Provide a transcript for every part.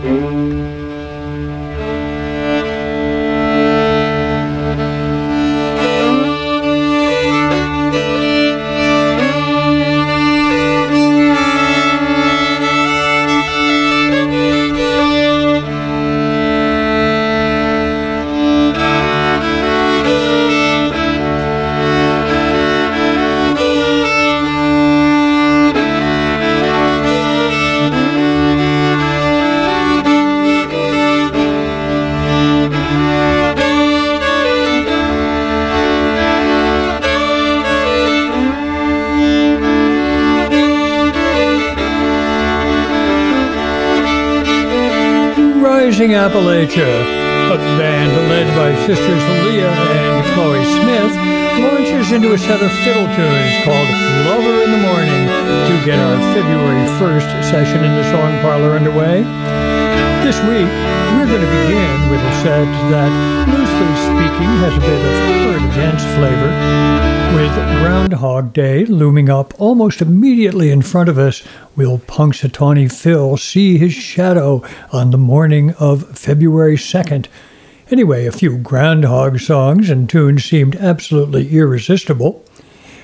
Rising Appalachia, a band led by sisters Leah and Chloe Smith, launches into a set of fiddle tunes called Lover in the Morning to get our February 1st session in the Song Parlor underway. This week, we're going to begin with a set that, loosely speaking, has a bit of Herd Against flavor. With Groundhog Day looming up almost immediately in front of us, will Punxsutawney Phil see his shadow on the morning of February 2nd? Anyway, a few groundhog songs and tunes seemed absolutely irresistible.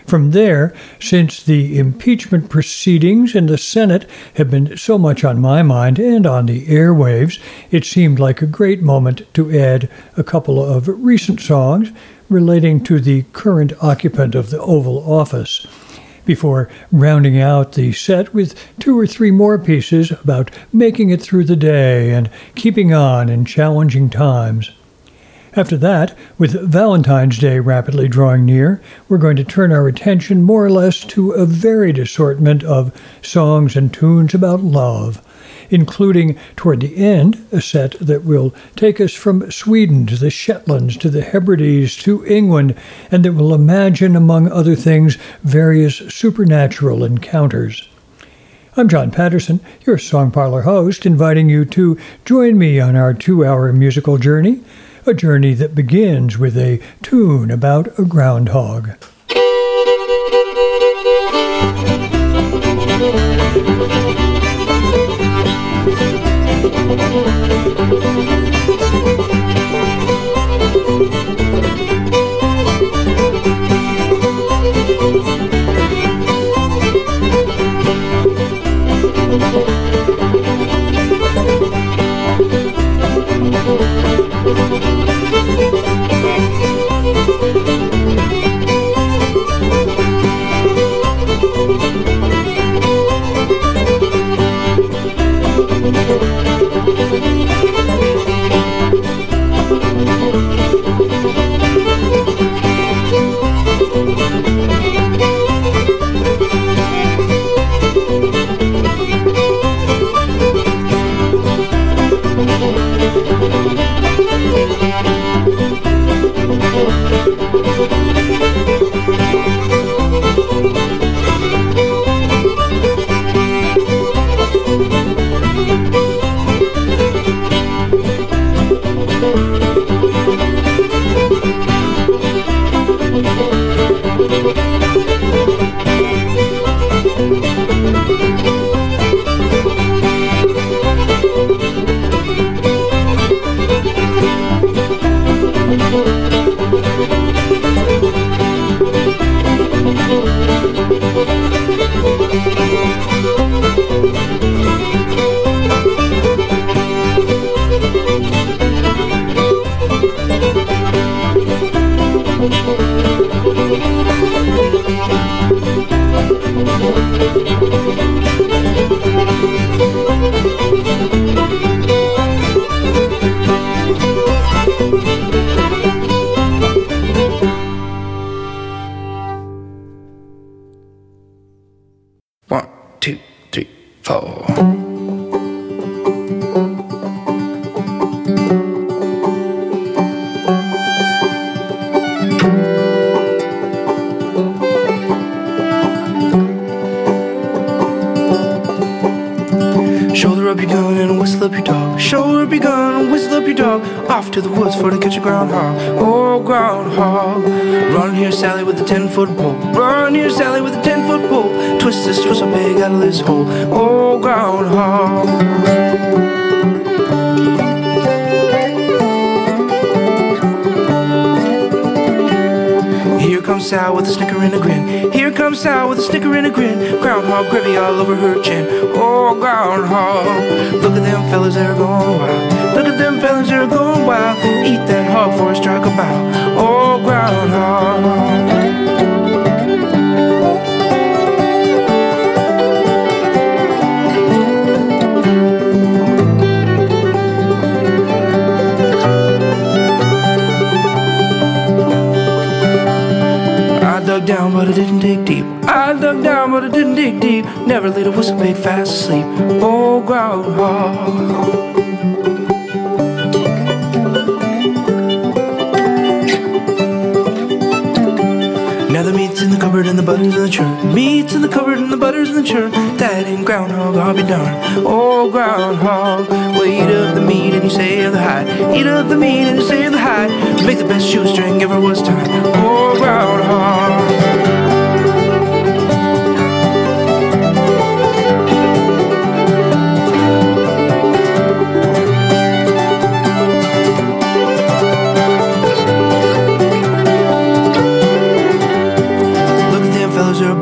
From there, since the impeachment proceedings in the Senate have been so much on my mind and on the airwaves, it seemed like a great moment to add a couple of recent songs relating to the current occupant of the Oval Office, before rounding out the set with two or three more pieces about making it through the day and keeping on in challenging times. After that, with Valentine's Day rapidly drawing near, we're going to turn our attention more or less to a varied assortment of songs and tunes about love including toward the end a set that will take us from Sweden to the Shetlands to the Hebrides to England, and that will imagine, among other things, various supernatural encounters. I'm John Patterson, your Song Parlor host, inviting you to join me on our two hour musical journey, a journey that begins with a tune about a groundhog. foot pole. Run your alley with a ten foot pole. Twist this, twist a pig out of this hole. Oh, groundhog. Here comes Sal with a snicker and a grin. Here comes Sal with a snicker and a grin. Groundhog gravy all over her chin. Oh, groundhog. Look at them fellas, they're going wild. Look at them fellas, they're going wild. Eat that hog for a strike about. Oh, groundhog. But I didn't dig deep. I dug down, but I didn't dig deep. Never laid a whistle pig fast asleep. Oh, groundhog. Now the meat's in the cupboard and the butter's in the churn. Meat's in the cupboard and the butter's in the churn. That ain't groundhog, I'll be darned. Oh, groundhog. Well, eat up the meat and you save the hide. Eat up the meat and you save the hide. Make the best shoestring ever was tied. Oh, groundhog.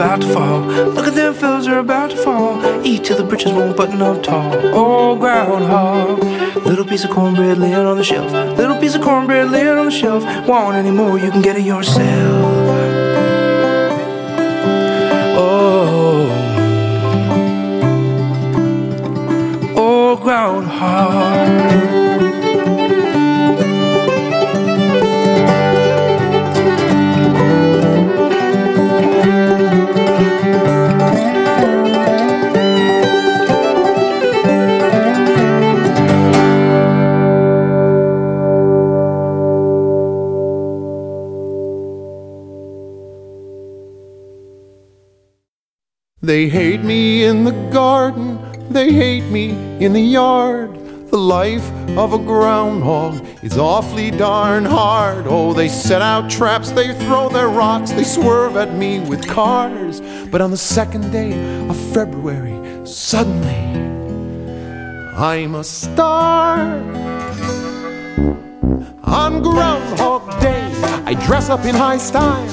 About to fall. Look at them fellas are about to fall. Eat till the britches won't button up tall. Oh, groundhog. Little piece of cornbread laying on the shelf. Little piece of cornbread laying on the shelf. Want any more? You can get it yourself. They hate me in the garden, they hate me in the yard. The life of a groundhog is awfully darn hard. Oh, they set out traps, they throw their rocks, they swerve at me with cars. But on the second day of February, suddenly I'm a star. On Groundhog Day, I dress up in high style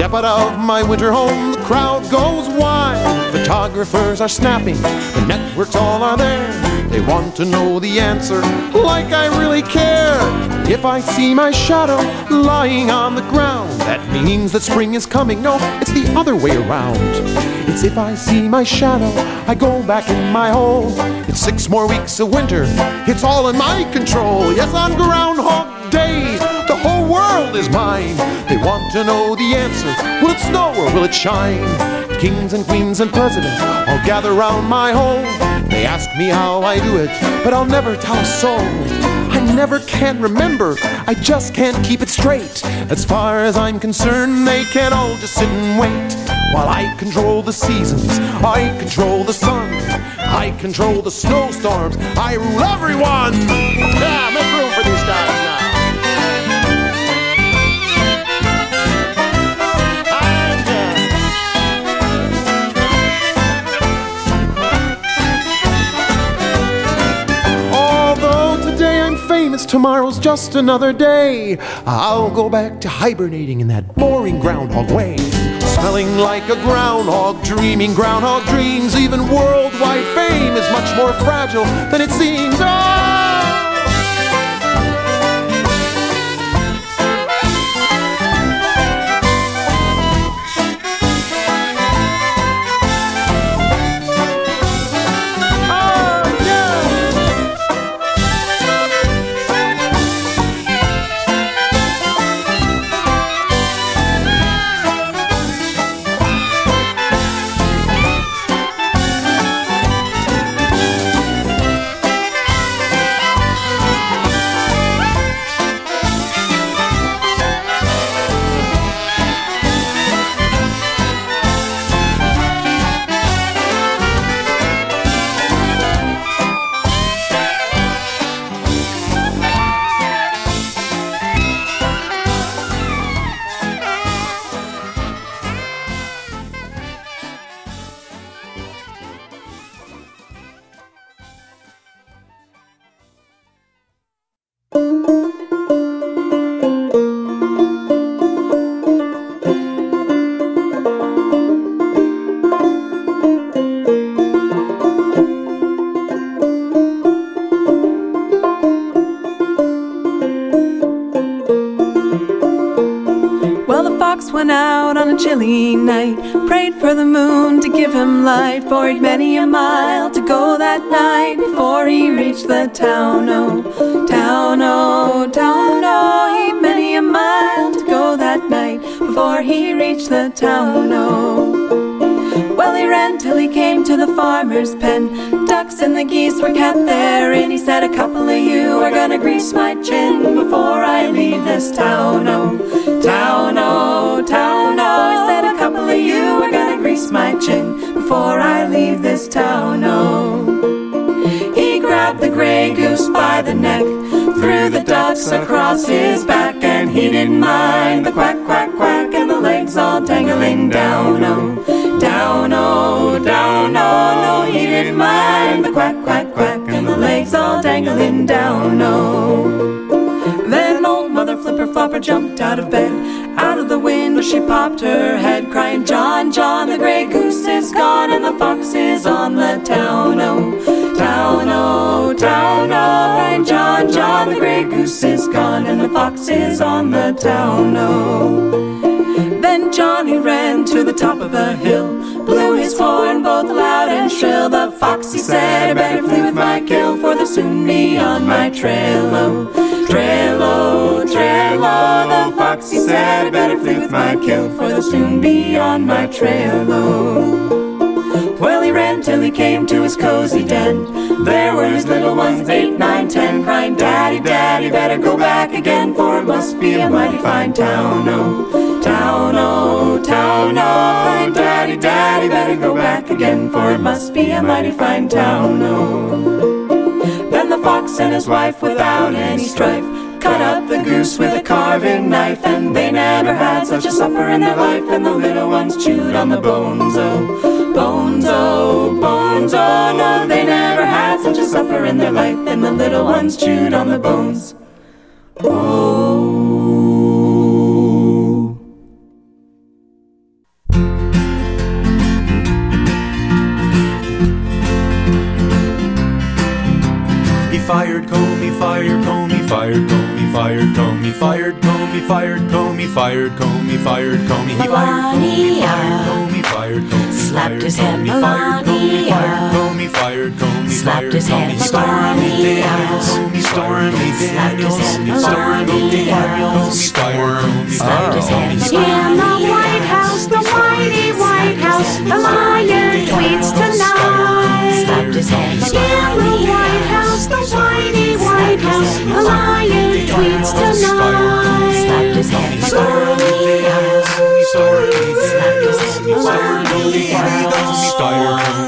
Step out of my winter home, crowd goes wild. Photographers are snapping, the networks all are there. They want to know the answer, like I really care. If I see my shadow lying on the ground, that means that spring is coming. No, it's the other way around. It's if I see my shadow, I go back in my hole. It's six more weeks of winter, it's all in my control. Yes, on Groundhog Day, world is mine. They want to know the answer will it snow or will it shine? Kings and queens and presidents all gather round my home. They ask me how I do it, but I'll never tell a soul. I never can remember, I just can't keep it straight. As far as I'm concerned, they can all just sit and wait. While I control the seasons, I control the sun, I control the snowstorms, I rule everyone. Yeah, make room for these guys now. tomorrow's just another day. I'll go back to hibernating in that boring groundhog way. Smelling like a groundhog, dreaming groundhog dreams. Even worldwide fame is much more fragile than it seems. Oh! Night, prayed for the moon to give him light, for he'd many a mile to go that night before he reached the town. Oh, town, oh, town, oh, he'd many a mile to go that night before he reached the town. Oh. Well, he ran till he came to the farmer's pen. Ducks and the geese were kept there, and he said, A couple of you are gonna grease my chin before I leave this town. Oh, town, oh, town, oh. Couple of you are gonna grease my chin before I leave this town. Oh, he grabbed the gray goose by the neck, threw the ducks across his back, and he didn't mind the quack, quack, quack, and the legs all dangling down. Oh, down, oh, down, oh, no, he didn't mind the quack, quack, quack, and the legs all dangling down, oh. Then old Mother Flipper Flopper jumped out of bed. The window she popped her head, crying, John, John, the gray goose is gone, and the fox is on the town, oh. Town, oh, town, oh, crying, John, John, the gray goose is gone, and the fox is on the town, oh. Then Johnny ran to the top of a hill, blew his horn both loud and shrill. The fox he said, I better flee with my kill, for they'll soon be on my trail. Oh, trail, oh, trail, oh. The fox he said, I better flee with my kill, for they'll soon be on my trail. Oh. Well, he ran till he came to his cozy den. There were his little ones, eight, nine, ten, crying, Daddy, Daddy, better go back again, for it must be a mighty fine town. Oh, Town, oh, town, oh, crying daddy, daddy, better go back again, for it must be a mighty fine town, oh. Then the fox and his wife, without any strife, cut up the goose with a carving knife, and they never had such a supper in their life, and the little ones chewed on the bones, oh, bones, oh, bones, oh, no, they never had such a supper in their life, and the little ones chewed on the bones, oh. fired, Comey fired, fired, Comey fired, Comey fired, Comey fired, Comey fired, Comey he fired, Comey fired, Comey fired, Comey slapped his head, Melania, Comey fired, Comey slapped his head, Melania, Comey Stormy Daniels, Stormy Daniels, Comey slapped his head, in the White House, the whitey White House, the lion tweets tonight. His head, in the White House, the whitey White House, the lion tweets tonight. Slapped his head, Stormy Daniels, slapped his head, Melania,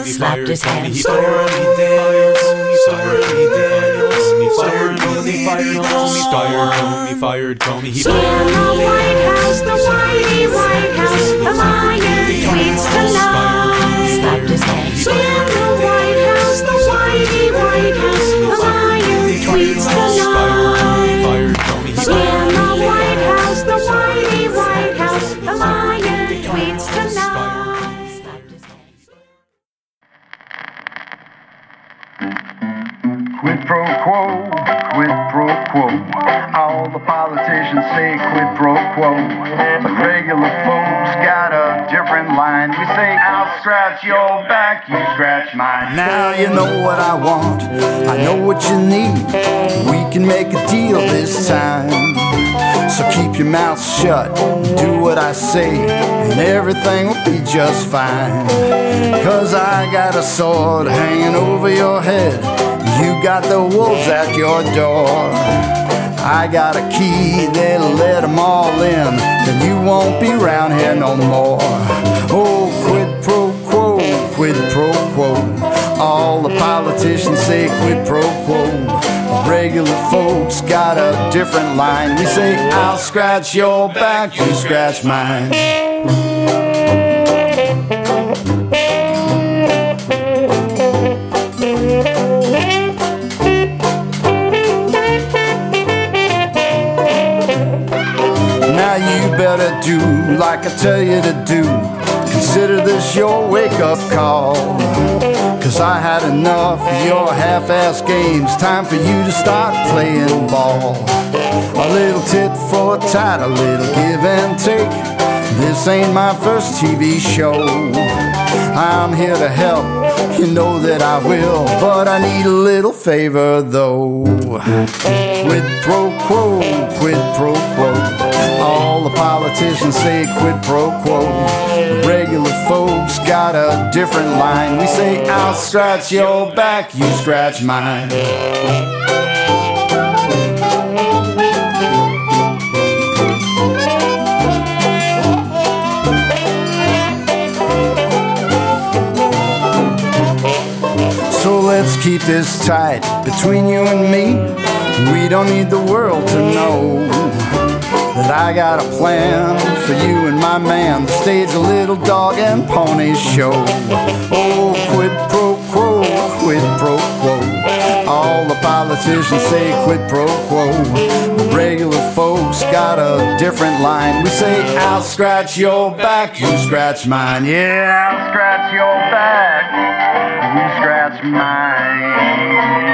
slapped his head, Stormy Daniels, Stormy Daniels, Stormy Daniels, Comey fired, Comey he in the White House, the whitey White House, the lion tweets tonight. His head, in the White House, the whitey White House, the lion tweets tonight. fired, Comey In Quid pro quo, quid pro quo. All the politicians say quid pro quo. But regular folks got a different line. We say, I'll scratch your back, you scratch mine. Now you know what I want, I know what you need. We can make a deal this time. So keep your mouth shut, do what I say, and everything will be just fine. Cause I got a sword hanging over your head. You got the wolves at your door. I got a key that'll let them all in. Then you won't be round here no more. Oh, quid pro quo, quid pro quo. All the politicians say quid pro quo. Regular folks got a different line. We say, I'll scratch your back, you scratch mine. Now you better do like I tell you to do. Consider this your wake up call. Cause I had enough of your half ass games. Time for you to start playing ball. A little tit for tat, a little give and take. This ain't my first TV show. I'm here to help, you know that I will, but I need a little favor though. Quid pro quo, quid pro quo. The politicians say quid pro quo. Regular folks got a different line. We say, I'll scratch your back, you scratch mine. So let's keep this tight between you and me. We don't need the world to know I got a plan for you and my man to stage a little dog and pony show. Oh, quid pro quo, quid pro quo. All the politicians say quid pro quo. The regular folks got a different line. We say, I'll scratch your back, you scratch mine. Yeah, I'll scratch your back, you scratch mine.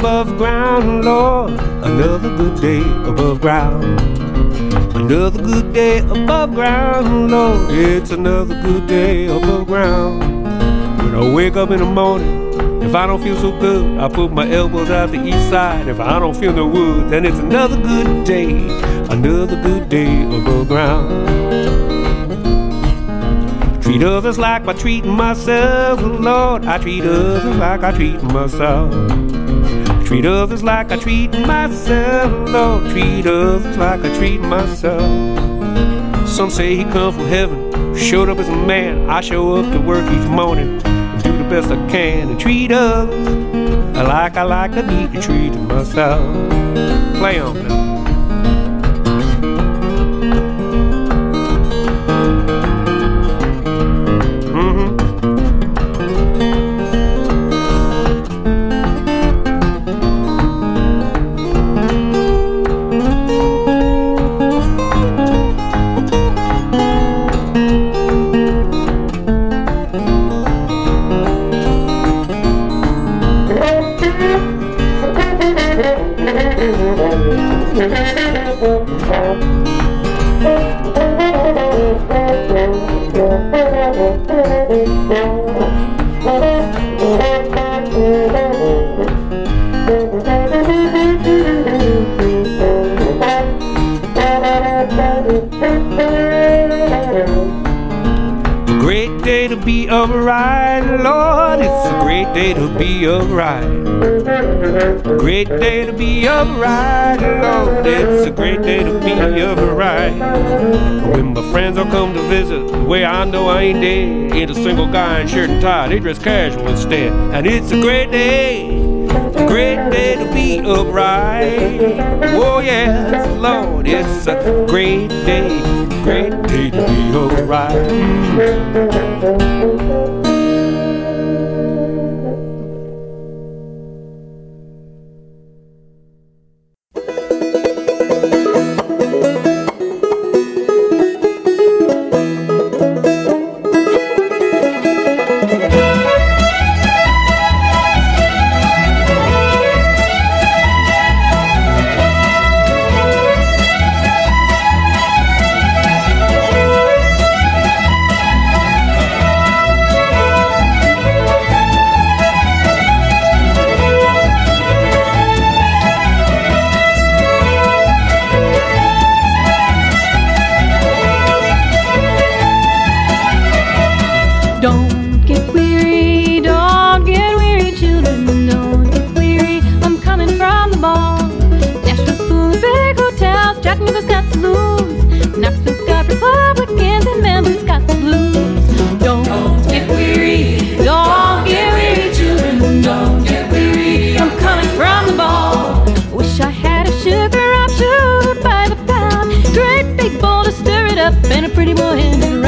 Above ground, Lord. Another good day above ground. Another good day above ground, Lord. It's another good day above ground. When I wake up in the morning, if I don't feel so good, I put my elbows out the east side. If I don't feel no wood, then it's another good day. Another good day above ground. Treat others like I treat myself, Lord. I treat others like I treat myself. Treat others like I treat myself, Lord. Treat others like I treat myself. Some say he come from heaven, showed up as a man. I show up to work each morning and do the best I can and treat others like I like to be treated myself. Play on now. Great day to be a ride, Lord. Oh, it's a great day to be a ride. When my friends all come to visit, the way I know I ain't dead. Ain't a single guy in shirt and tie, they dress casual instead. And it's a great day, a great day to be upright. Oh yes, Lord, it's a great day, great day to be upright. got Republicans and got the blues. Don't, get weary. Don't get weary, children. Don't get weary. I'm coming from the ball. Wish I had a sugar up by the pound. Great big bowl to stir it up and a pretty boy in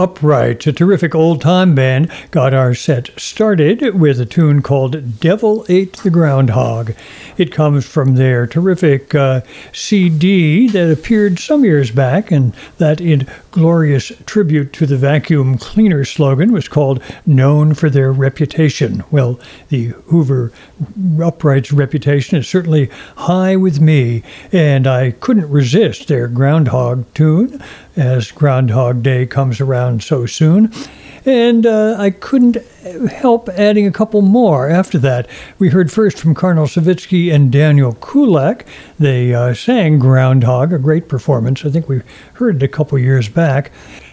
Hoover Uprights, a terrific old time band, got our set started with a tune called Devil Ate the Groundhog. It comes from their terrific uh, CD that appeared some years back, and that in glorious tribute to the vacuum cleaner slogan was called Known for Their Reputation. Well, the Hoover Uprights reputation is certainly high with me, and I couldn't resist their Groundhog tune as Groundhog Day comes around so soon. And uh, I couldn't help adding a couple more after that. We heard first from Carl Sawicki and Daniel Kulak. They uh, sang Groundhog, a great performance. I think we heard it a couple years back.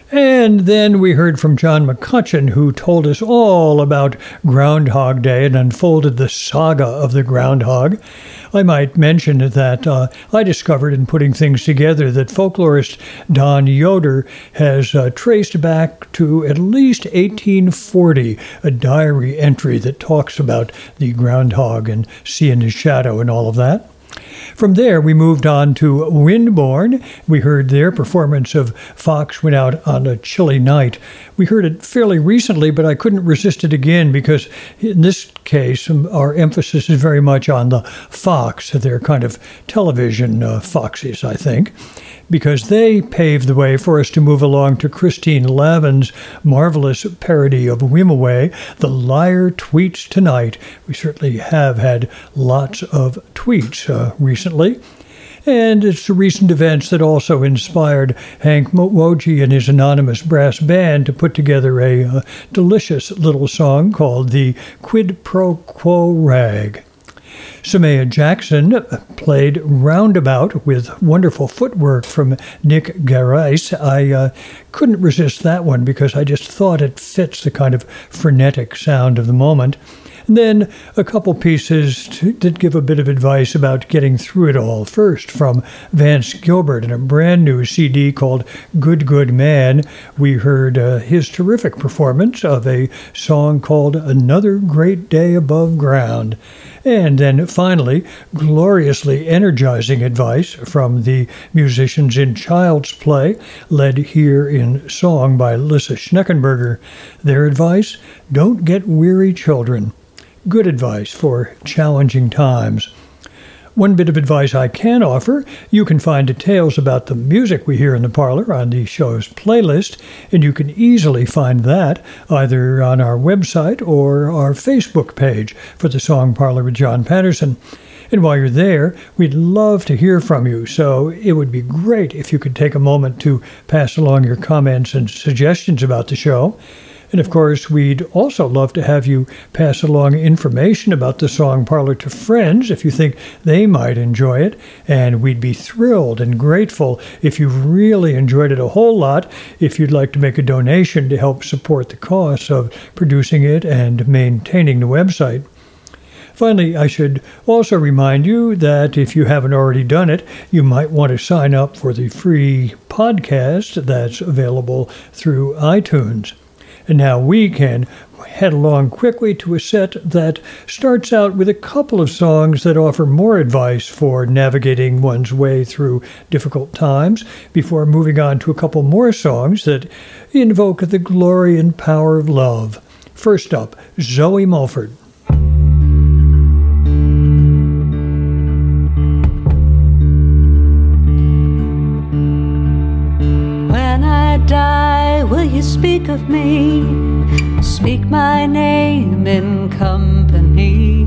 And then we heard from John McCutcheon, who told us all about Groundhog Day and unfolded the saga of the groundhog. I might mention that uh, I discovered in putting things together that folklorist Don Yoder has uh, traced back to at least 1840 a diary entry that talks about the groundhog and seeing his shadow and all of that. From there, we moved on to Windborne. We heard their performance of Fox Went Out on a Chilly Night. We heard it fairly recently, but I couldn't resist it again because in this case, um, our emphasis is very much on the Fox. They're kind of television uh, foxes, I think because they paved the way for us to move along to Christine Lavin's marvelous parody of Wimoweh, The Liar Tweets Tonight. We certainly have had lots of tweets uh, recently. And it's the recent events that also inspired Hank Moji and his anonymous brass band to put together a uh, delicious little song called the Quid Pro Quo Rag. Samaya Jackson played Roundabout with wonderful footwork from Nic Gareiss. I uh, couldn't resist that one because I just thought it fits the kind of frenetic sound of the moment. And then a couple pieces to, did give a bit of advice about getting through it all. First, from Vance Gilbert in a brand new CD called Good Good Man, we heard uh, his terrific performance of a song called Another Great Day Above Ground. And then finally, gloriously energizing advice from the musicians in Child's Play, led here in song by Lissa Schneckenburger. Their advice don't get weary, children. Good advice for challenging times. One bit of advice I can offer you can find details about the music we hear in the parlor on the show's playlist, and you can easily find that either on our website or our Facebook page for the Song Parlor with John Patterson. And while you're there, we'd love to hear from you. So it would be great if you could take a moment to pass along your comments and suggestions about the show. And of course, we'd also love to have you pass along information about the Song Parlor to friends if you think they might enjoy it. And we'd be thrilled and grateful if you've really enjoyed it a whole lot if you'd like to make a donation to help support the costs of producing it and maintaining the website. Finally, I should also remind you that if you haven't already done it, you might want to sign up for the free podcast that's available through iTunes. And now we can head along quickly to a set that starts out with a couple of songs that offer more advice for navigating one's way through difficult times before moving on to a couple more songs that invoke the glory and power of love. First up, Zoe Mulford. You speak of me? Speak my name in company.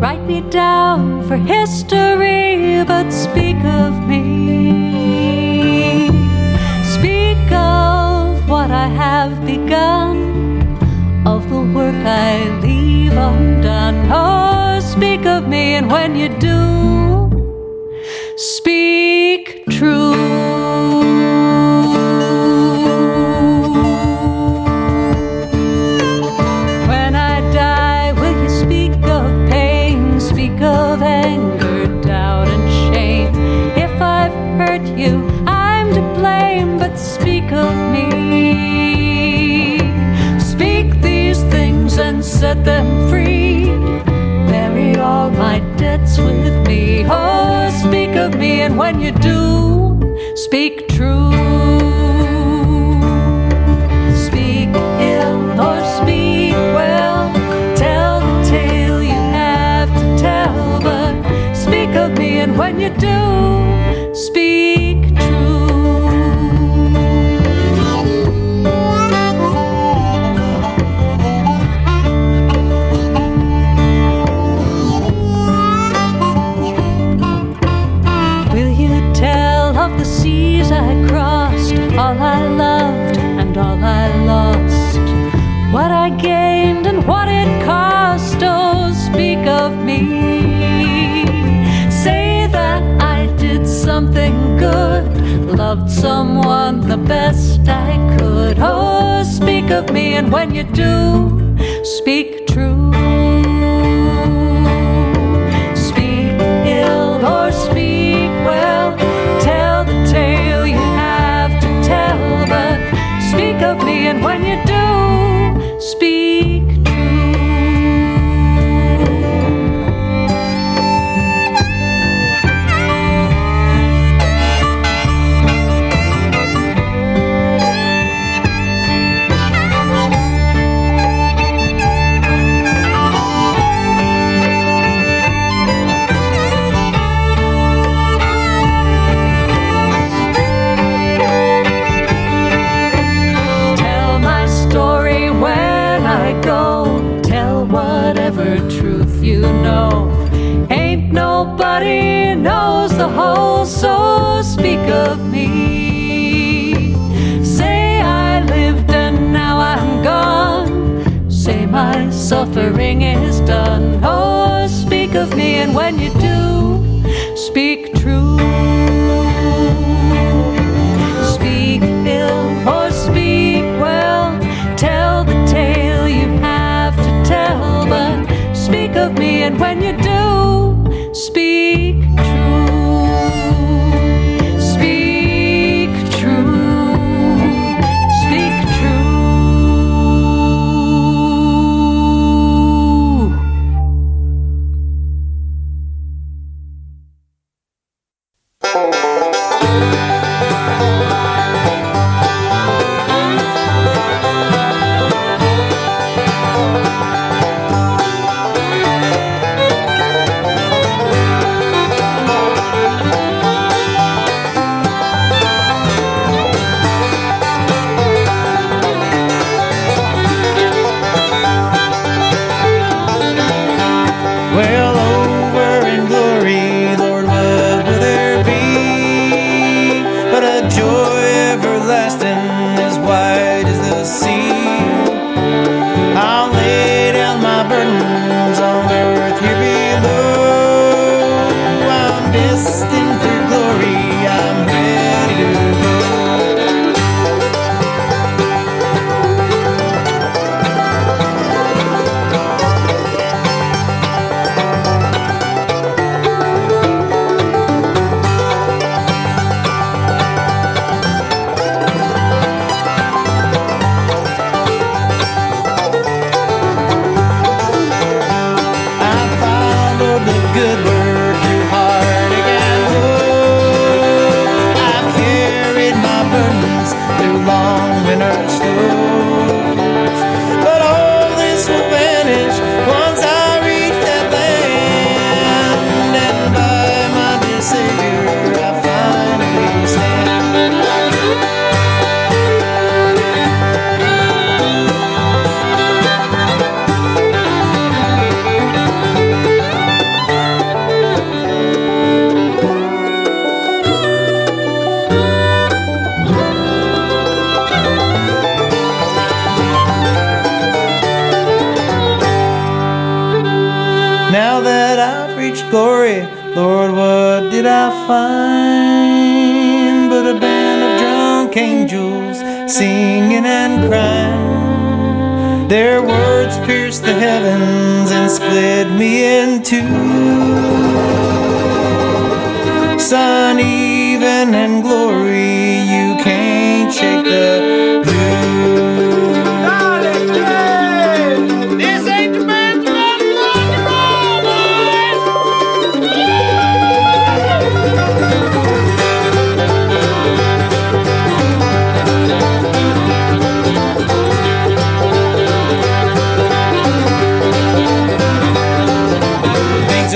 Write me down for history, but speak of me. Speak of what I have begun, of the work I leave undone. Oh, speak of me, and when you do, speak true. set them free. Bury all my debts with me. Oh, speak of me, and when you do, speak true. Speak ill or speak well. Tell the tale you have to tell, but speak of me, and when you do,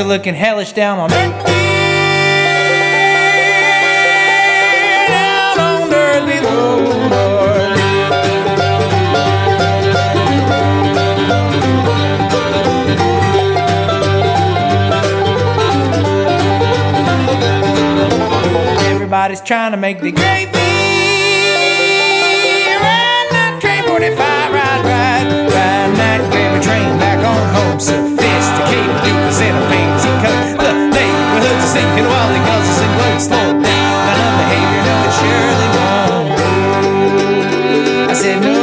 are looking hellish down on me. Everybody's trying to make the gravy. Ride that train 45, ride, ride, ride that gravy train back on home. Sophisticated, you present a sinking while the guzzles and glows slow down. None of behavior, no, it surely won't. I said, no,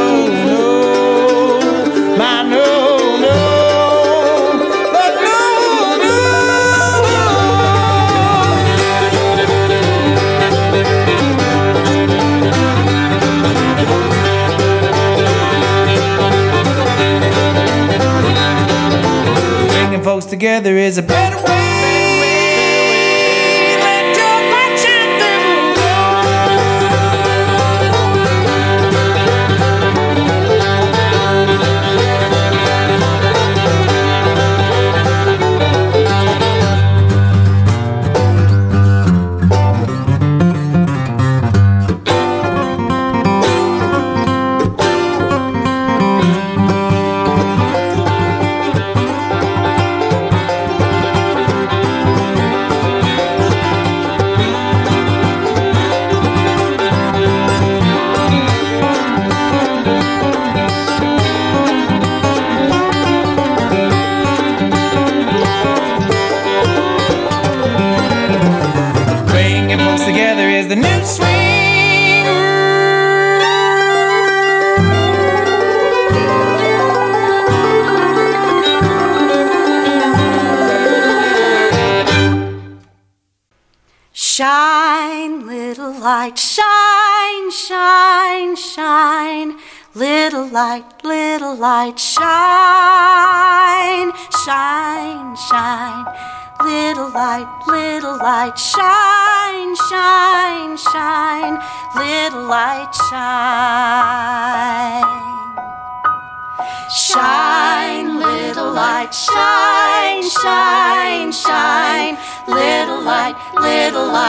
no, my no, no. But no, no. Bringing folks together is a better way.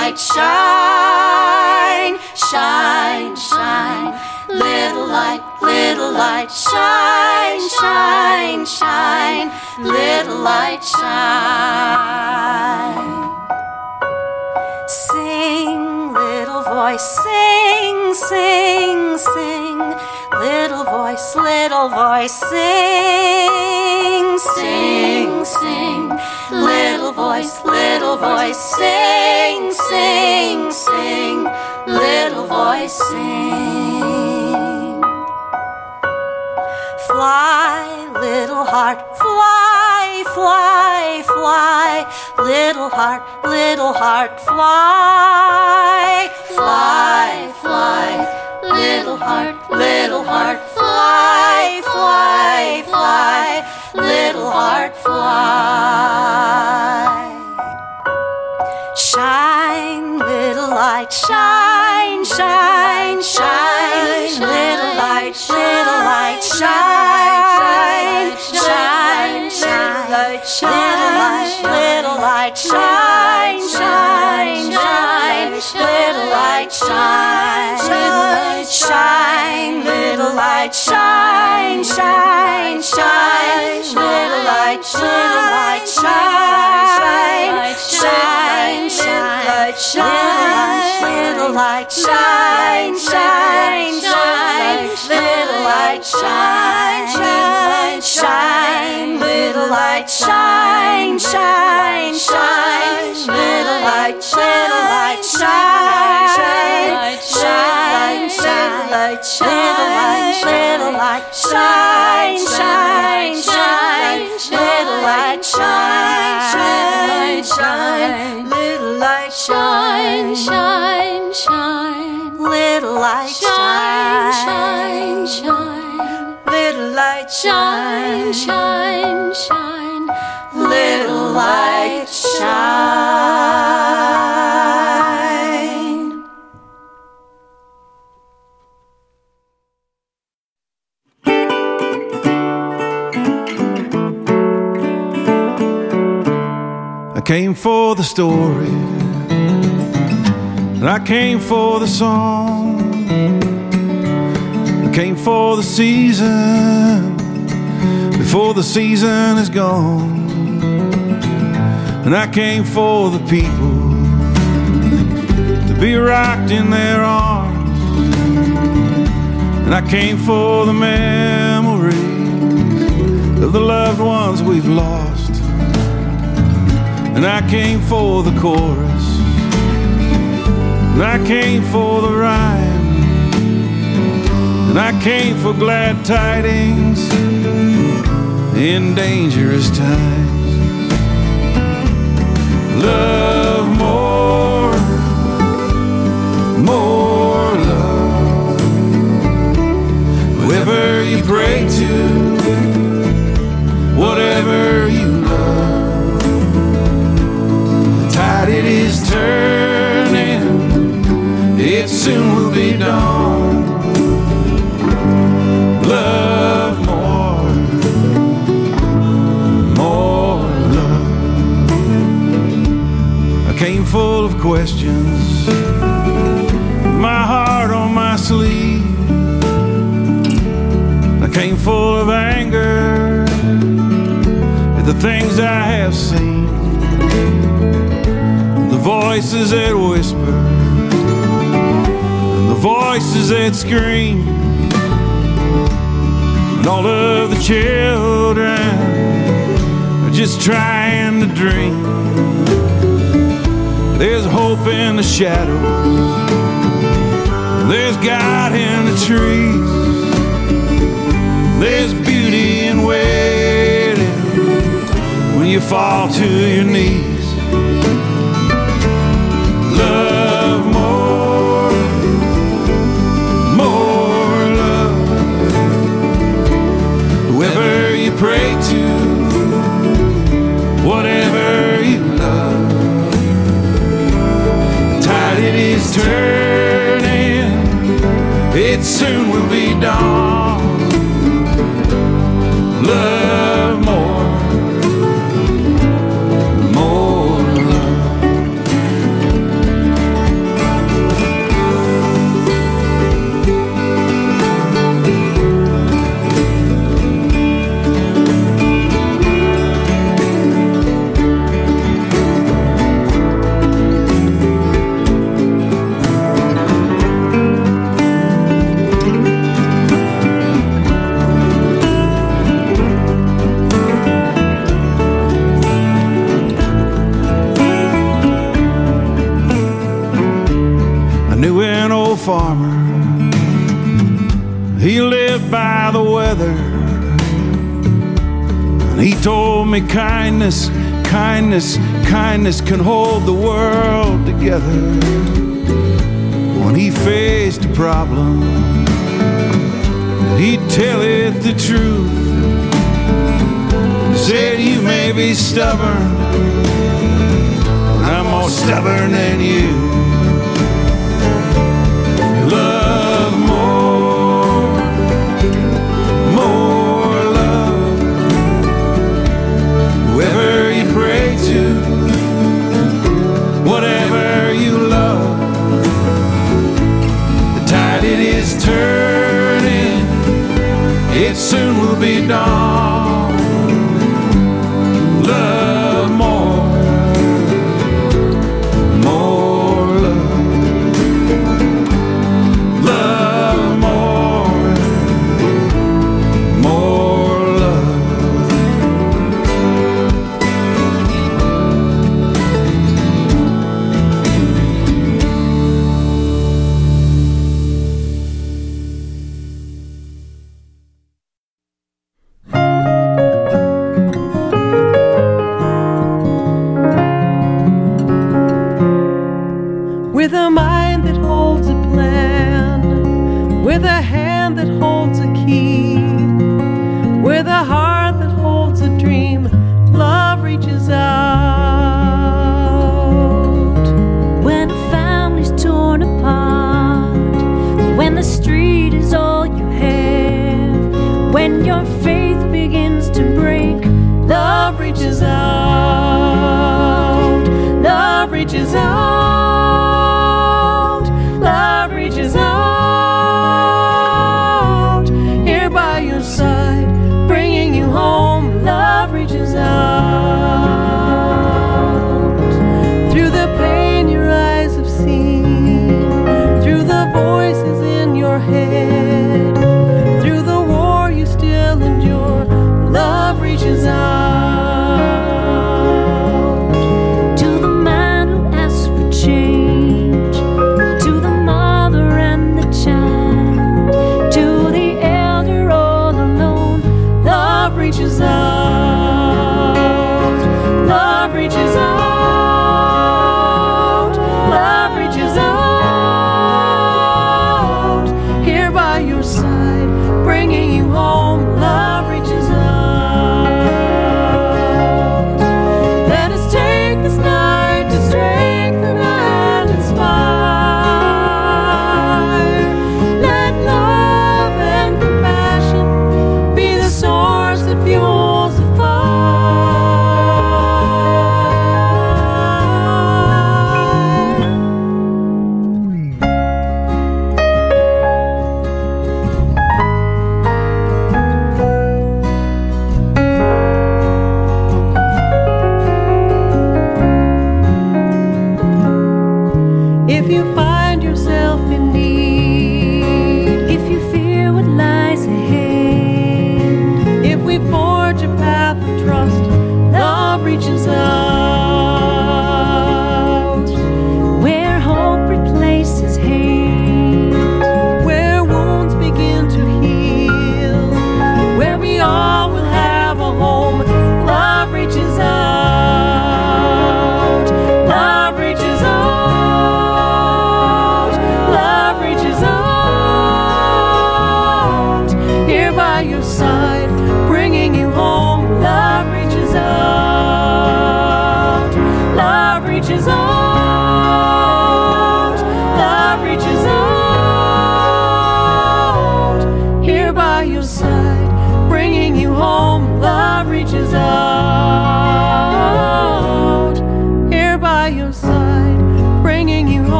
Light, shine, shine, shine. Little light, little light, shine, shine, shine. Little light, shine. Sing, little voice, sing, sing, sing. Little voice, little voice, sing, sing, sing. Little voice, little voice, sing, sing, sing. Little voice, sing. Fly, little heart, fly, fly, fly. Little heart, little heart, fly, fly, fly. Little heart, little heart, fly, fly, fly. Little heart, fly. Shine, little light, shine, shine, shine. Little light, little light, shine, shine, shine. Little light, little light, shine, shine, shine. Little light, shine. Little light, shine, shine, shine. Little light, little light, shine, shine, shine. Little light, shine, shine, shine. Little light, shine, shine, shine. Little light, shine, shine, shine. Little light, little light, shine, shine, light, shine, shine, shine. Little light, shine, shine, shine. Little light, shine, shine, shine. Little light, shine, shine, shine. Little light, shine, shine, came for the story, and I came for the song. I came for the season before the season is gone. And I came for the people to be rocked in their arms. And I came for the memory of the loved ones we've lost. And I came for the chorus. And I came for the rhyme. And I came for glad tidings in dangerous times. Love more, more love. Whoever you pray to, whatever you tide it is turning, it soon will be dawn. Love more, more love. I came full of questions, my heart on my sleeve. I came full of anger at the things I have seen, voices that whisper, and the voices that scream and all of the children are just trying to dream. There's hope in the shadows, there's God in the trees, there's beauty in waiting when you fall to your knees. Turning, it soon will be dawn. Love told me kindness, kindness, kindness can hold the world together. When he faced a problem, he'd tell it the truth. Said, You may be stubborn, but I'm more stubborn than you. To, whatever you love. The tide it is turning, it soon will be dawn.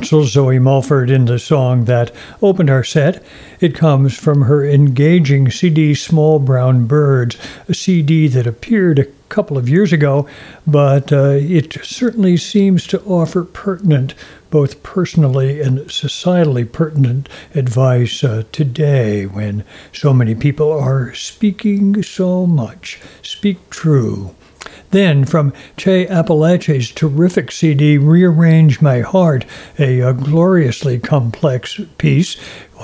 True Zoe Mulford in the song that opened our set. It comes from her engaging CD Small Brown Birds, a CD that appeared a couple of years ago, but uh, it certainly seems to offer pertinent, both personally and societally pertinent advice uh, today when so many people are speaking so much. Speak True. Then, from Che Apalache's terrific CD, Rearrange My Heart, a, uh gloriously complex piece,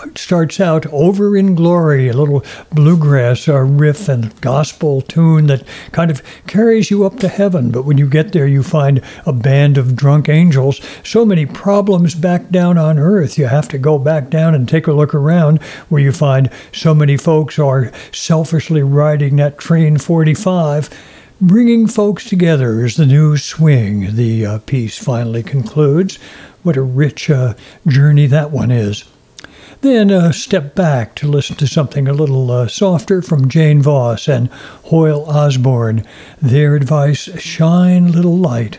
it starts out over in glory, a little bluegrass uh, riff and gospel tune that kind of carries you up to heaven. But when you get there, you find a band of drunk angels. So many problems back down on earth. You have to go back down and take a look around where you find so many folks are selfishly riding that train 45. Bringing folks together is the new swing, the uh, piece finally concludes. What a rich uh, journey that one is. Then uh, step back to listen to something a little uh, softer from Jane Voss and Hoyle Osborne. Their advice Shine Little Light.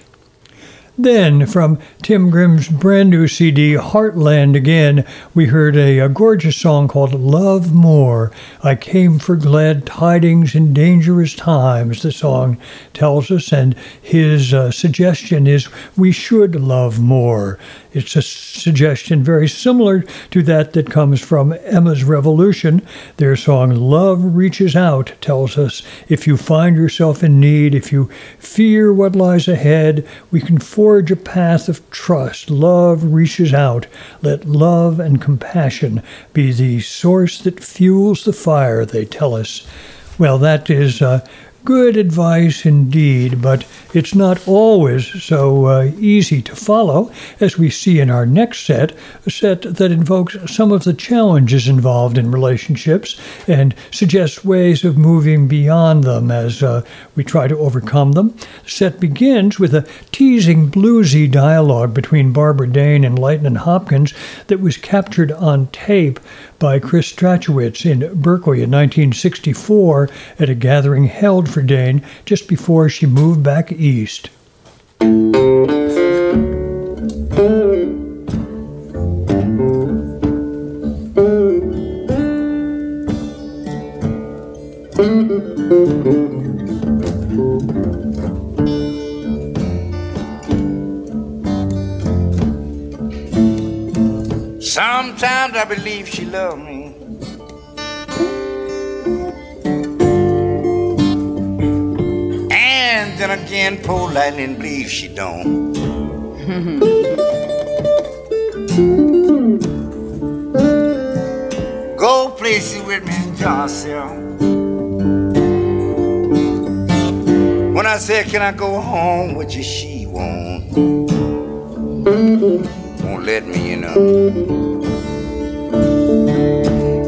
Then, from Tim Grimm's brand new CD, Heartland Again, we heard a, a, gorgeous song called Love More. I came for glad tidings in dangerous times, the song tells us, and his uh, suggestion is we should love more. It's a suggestion very similar to that that comes from Emma's Revolution. Their song Love Reaches Out tells us if you find yourself in need, if you fear what lies ahead, we can forge a path of trust. Love reaches out. Let love and compassion be the source that fuels the fire, they tell us. Well, that is uh, good advice indeed, but it's not always so uh, easy to follow, as we see in our next set, a set that invokes some of the challenges involved in relationships and suggests ways of moving beyond them as uh, we try to overcome them. The set begins with a teasing bluesy dialogue between Barbara Dane and Lightnin' Hopkins that was captured on tape by Chris Strachwitz in Berkeley in 1964 at a gathering held for Dane just before she moved back east. Sometimes I believe she loved me. And then again, poor lightning believes she don't. Go places with me, Johnson. When I said, Can I go home with you? She won't. Won't let me, you know.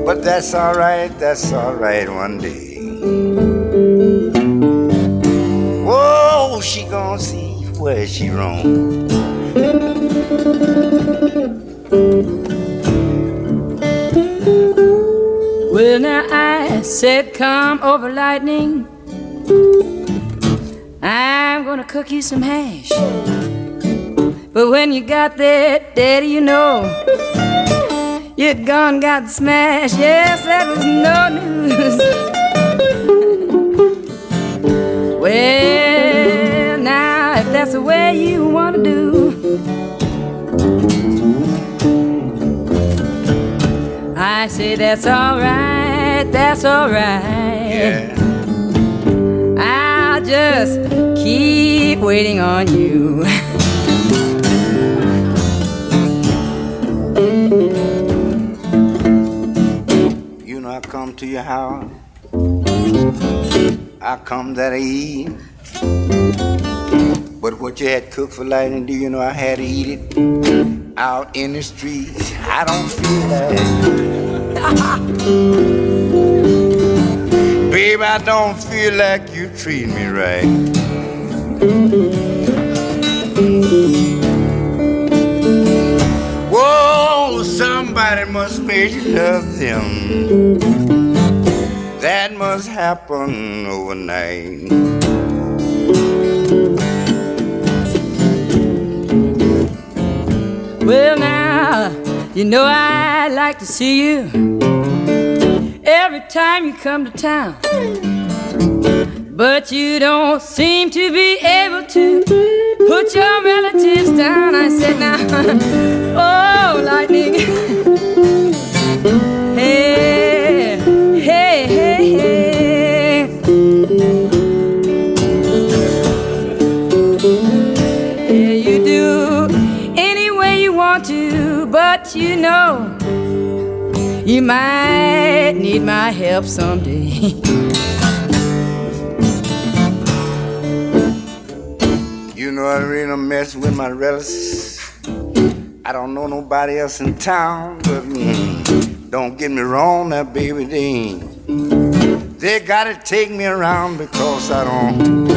But that's alright, that's alright one day. Whoa, she gonna see where she roam. I said, Come over, lightning. I'm gonna cook you some hash. But when you got there, Daddy, you know, you'd gone got smashed. Yes, that was no news. well, now, if that's the way you wanna do. I say that's alright, that's alright. Yeah. I'll just keep waiting on you. come to your house. I come that I eat. But what you had cooked for lightning, do you know I had to eat it out in the streets? I don't feel like Babe, I don't feel like you treat me right. Somebody must make love them. That must happen overnight. Well, now, you know I like to see you every time you come to town. But you don't seem to be able to put your relatives down. I said, now, oh, lightning. hey, hey, hey, hey. Yeah, you do any way you want to, but you know you might need my help someday. You know I really mess with my relatives. I don't know nobody else in town, but mm, don't get me wrong, now baby, ain't. They gotta take me around because I don't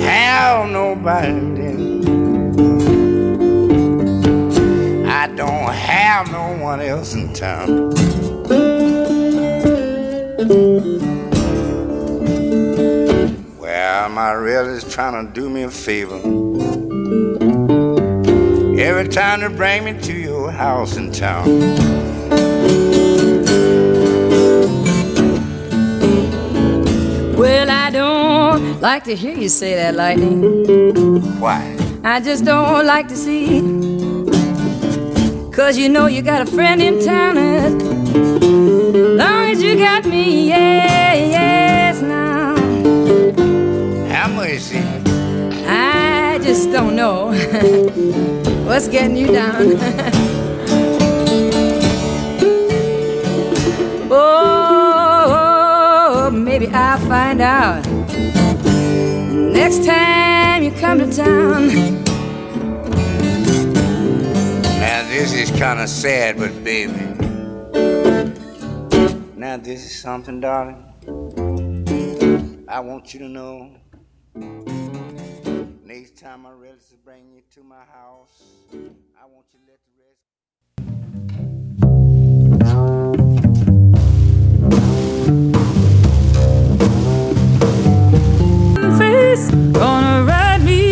have nobody. I don't have no one else in town. Well, my relatives trying to do me a favor. Every time they bring me to your house in town. Well, I don't like to hear you say that, Lightning. Why? I just don't like to see it. Cause you know you got a friend in town as long as you got me, yeah, yes, now. How much is it? I just don't know what's getting you down. Mm-hmm. oh, maybe I'll find out next time you come to town. Now this is kind of sad, but baby. Now this is something, darling. I want you to know. My relatives bring you to my house, I want you to let the rest. face gonna write me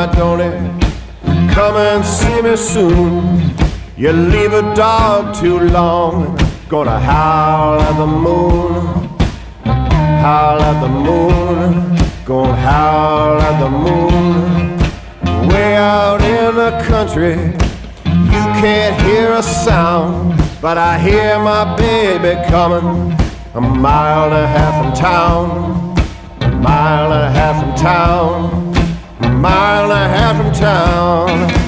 my Donny, come and see me soon. You leave a dog too long, gonna howl at the moon. Howl at the moon, gonna howl at the moon. Way out in the country, you can't hear a sound, but I hear my baby coming a mile and a half from town. A mile and a half from town, mile and a half from town.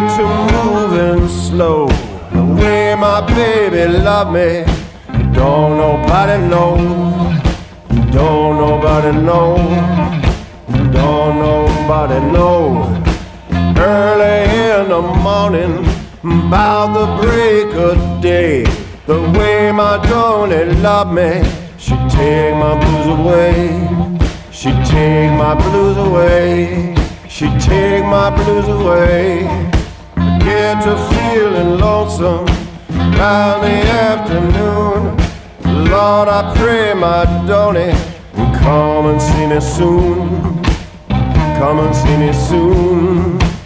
Get to moving slow. The way my baby love me, don't nobody know. Don't nobody know. Don't nobody know. Early in the morning, about the break of day, the way my Donny love me, she take my blues away. She take my blues away. She take my blues away. Get to feeling lonesome round the afternoon. Lord, I pray my Donny come and see me soon. Come and see me soon.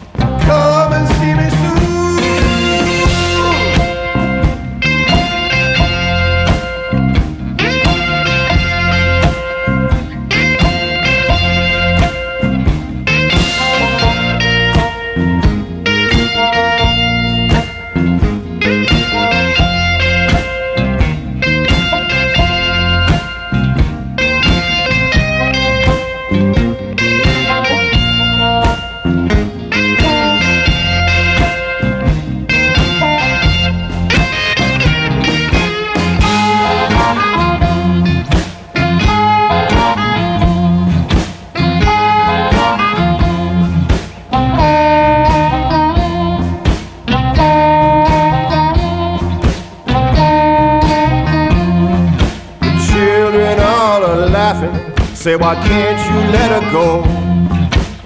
Say, why can't you let her go?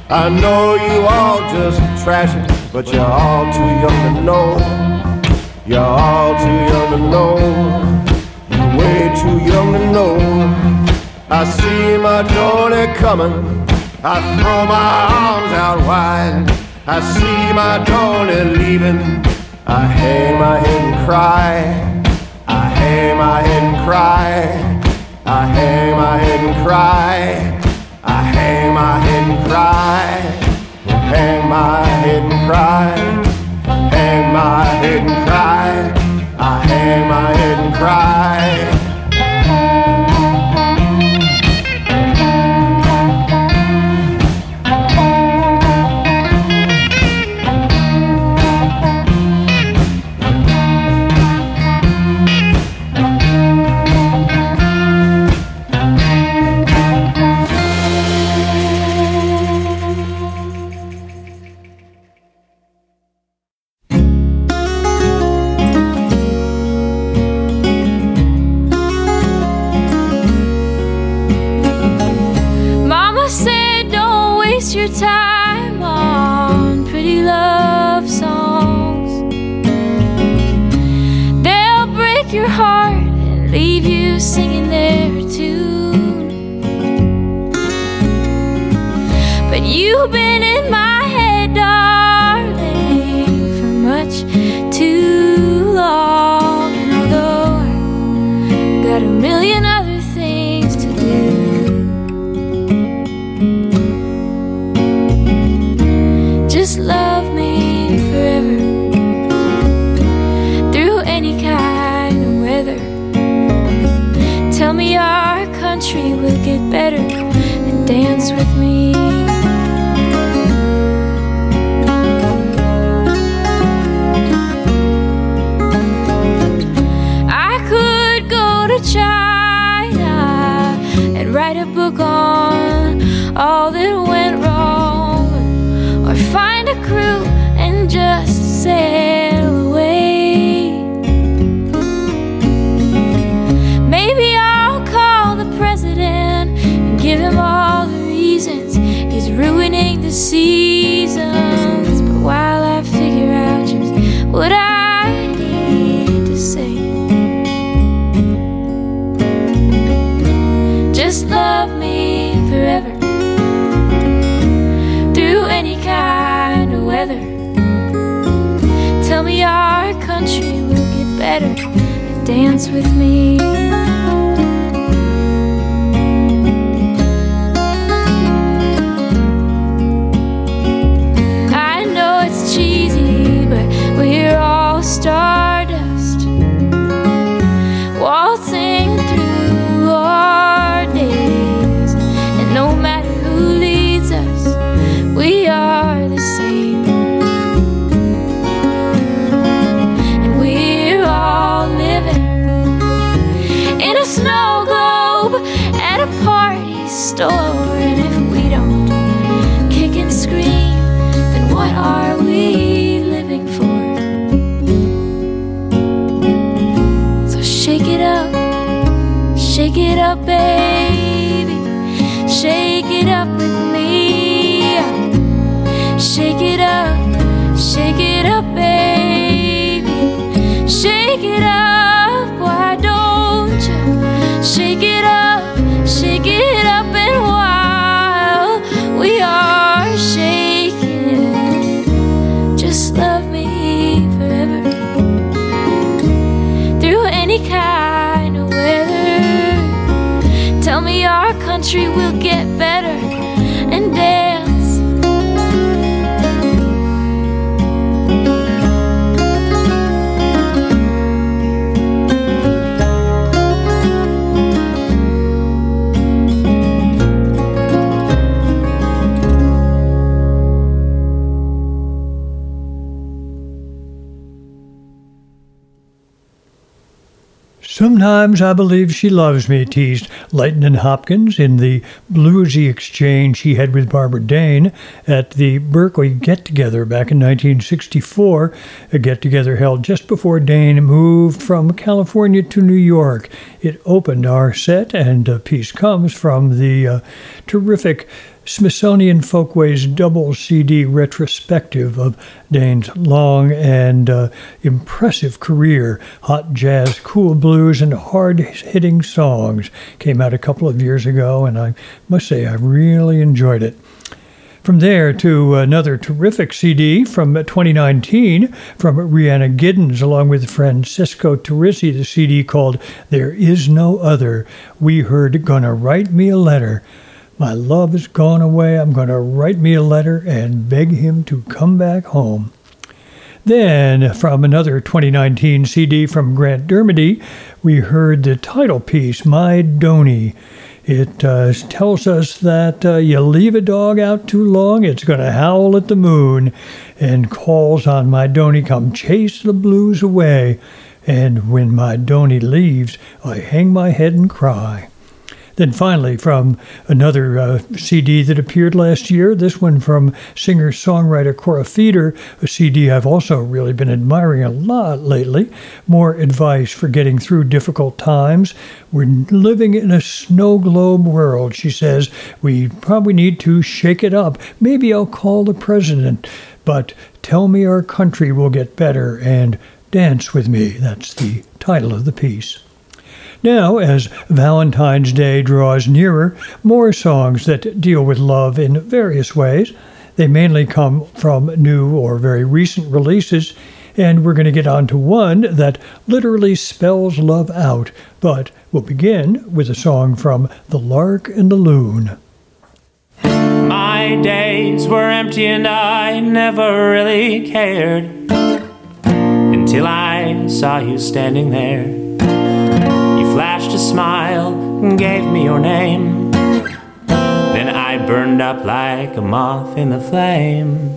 I know you all just trashing, but you're all too young to know. You're all too young to know. You're way too young to know. I see my daughter coming. I throw my arms out wide. I see my daughter leaving. I hang my head and cry. I hang my head and cry. I hang my head and cry. I hang my head and cry. Hang my head and cry. Hang my head and cry. I hang my head and cry. country will get better. Dance with me. Sometimes I believe she loves me, teased Lightnin' Hopkins in the bluesy exchange he had with Barbara Dane at the Berkeley Get Together back in 1964, a get together held just before Dane moved from California to New York. It opened our set, and a piece comes from the uh, terrific Smithsonian Folkways double CD retrospective of Dane's long and uh, impressive career. Hot jazz, cool blues, and hard hitting songs came out a couple of years ago, and I must say I really enjoyed it. From there to another terrific CD from 2019 from Rhiannon Giddens, along with Francesco Turrisi, the CD called There Is No Other. We heard Gonna Write Me a Letter. My love has gone away. I'm going to write me a letter and beg him to come back home. Then, from another 2019 CD from Grant Dermody, we heard the title piece, My Donny. It uh, tells us that uh, you leave a dog out too long, it's going to howl at the moon, and calls on my Donny, come chase the blues away. And when my Donny leaves, I hang my head and cry. Then finally, from another uh, CD that appeared last year, this one from singer songwriter Cora Feeder, a CD I've also really been admiring a lot lately. More advice for getting through difficult times. We're living in a snow globe world, she says. We probably need to shake it up. Maybe I'll call the president, but tell me our country will get better and dance with me. That's the title of the piece. Now, as Valentine's Day draws nearer, more songs that deal with love in various ways. They mainly come from new or very recent releases, and we're going to get on to one that literally spells love out. But we'll begin with a song from The Lark and the Loon. My days were empty and I never really cared until I saw you standing there a smile and gave me your name. Then I burned up like a moth in the flame.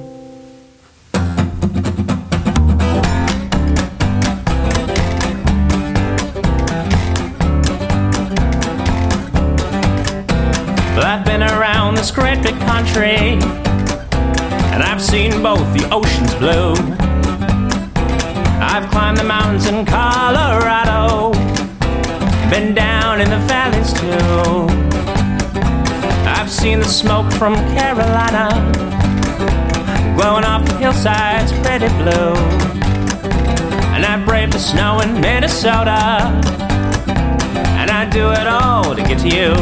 Well, I've been around this great big country, and I've seen both the oceans blue. I've climbed the mountains in Colorado been down in the valleys too. I've seen the smoke from Carolina glowing off the hillsides, pretty blue. And I braved the snow in Minnesota, and I do it all to get to you.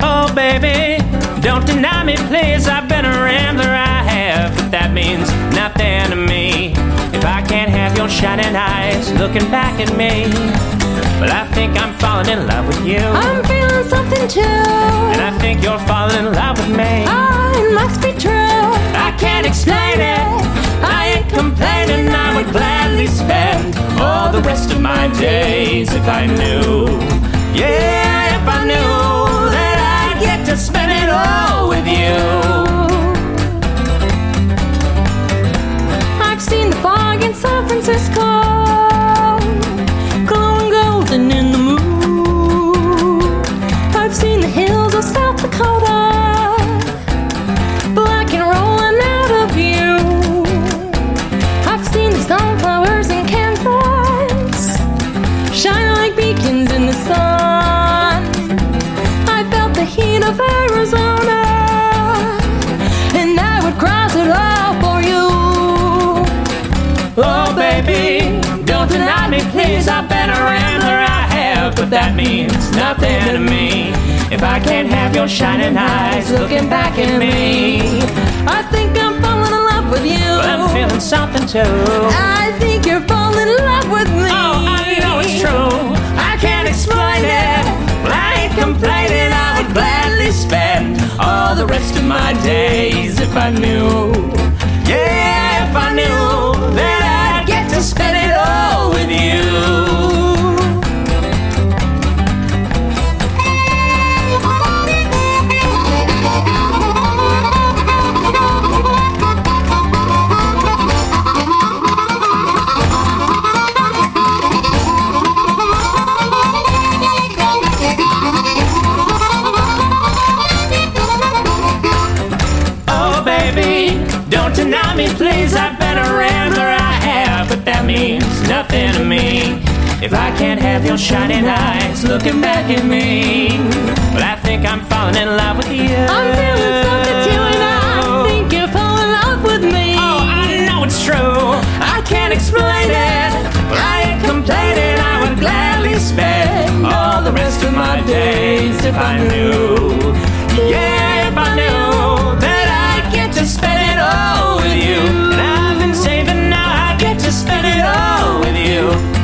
Oh, baby, don't deny me, please. I've been a rambler, I have, but that means nothing to me. If I can't have your shining eyes looking back at me, but I think I'm falling in love with you. I'm feeling something too. And I think you're falling in love with me. Oh, it must be true. I can't explain it. I ain't complaining. I would gladly spend all the rest of my days if I knew. Yeah, if I knew that I'd get to spend it all with you. Francisco, glowing golden in the moon. I've seen the hills of South but that means nothing to me. If I can't have your shining eyes looking back at me, I think I'm falling in love with you. but I'm feeling something too. I think you're falling in love with me. Oh, I know it's true. I can't explain it. But I ain't complaining. I would gladly spend all the rest of my days if I knew. Yeah, if I knew that I'd get to spend it all with you. Please, I've been around or I have, but that means nothing to me. If I can't have your shining eyes looking back at me, well, I think I'm falling in love with you. I'm feeling something to and I think you're falling in love with me. Oh, I know it's true. I can't explain it. but I ain't complaining. I would gladly spend all the rest of my days if I knew. Yeah, if I knew. To spend it all with you.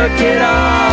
Work it all.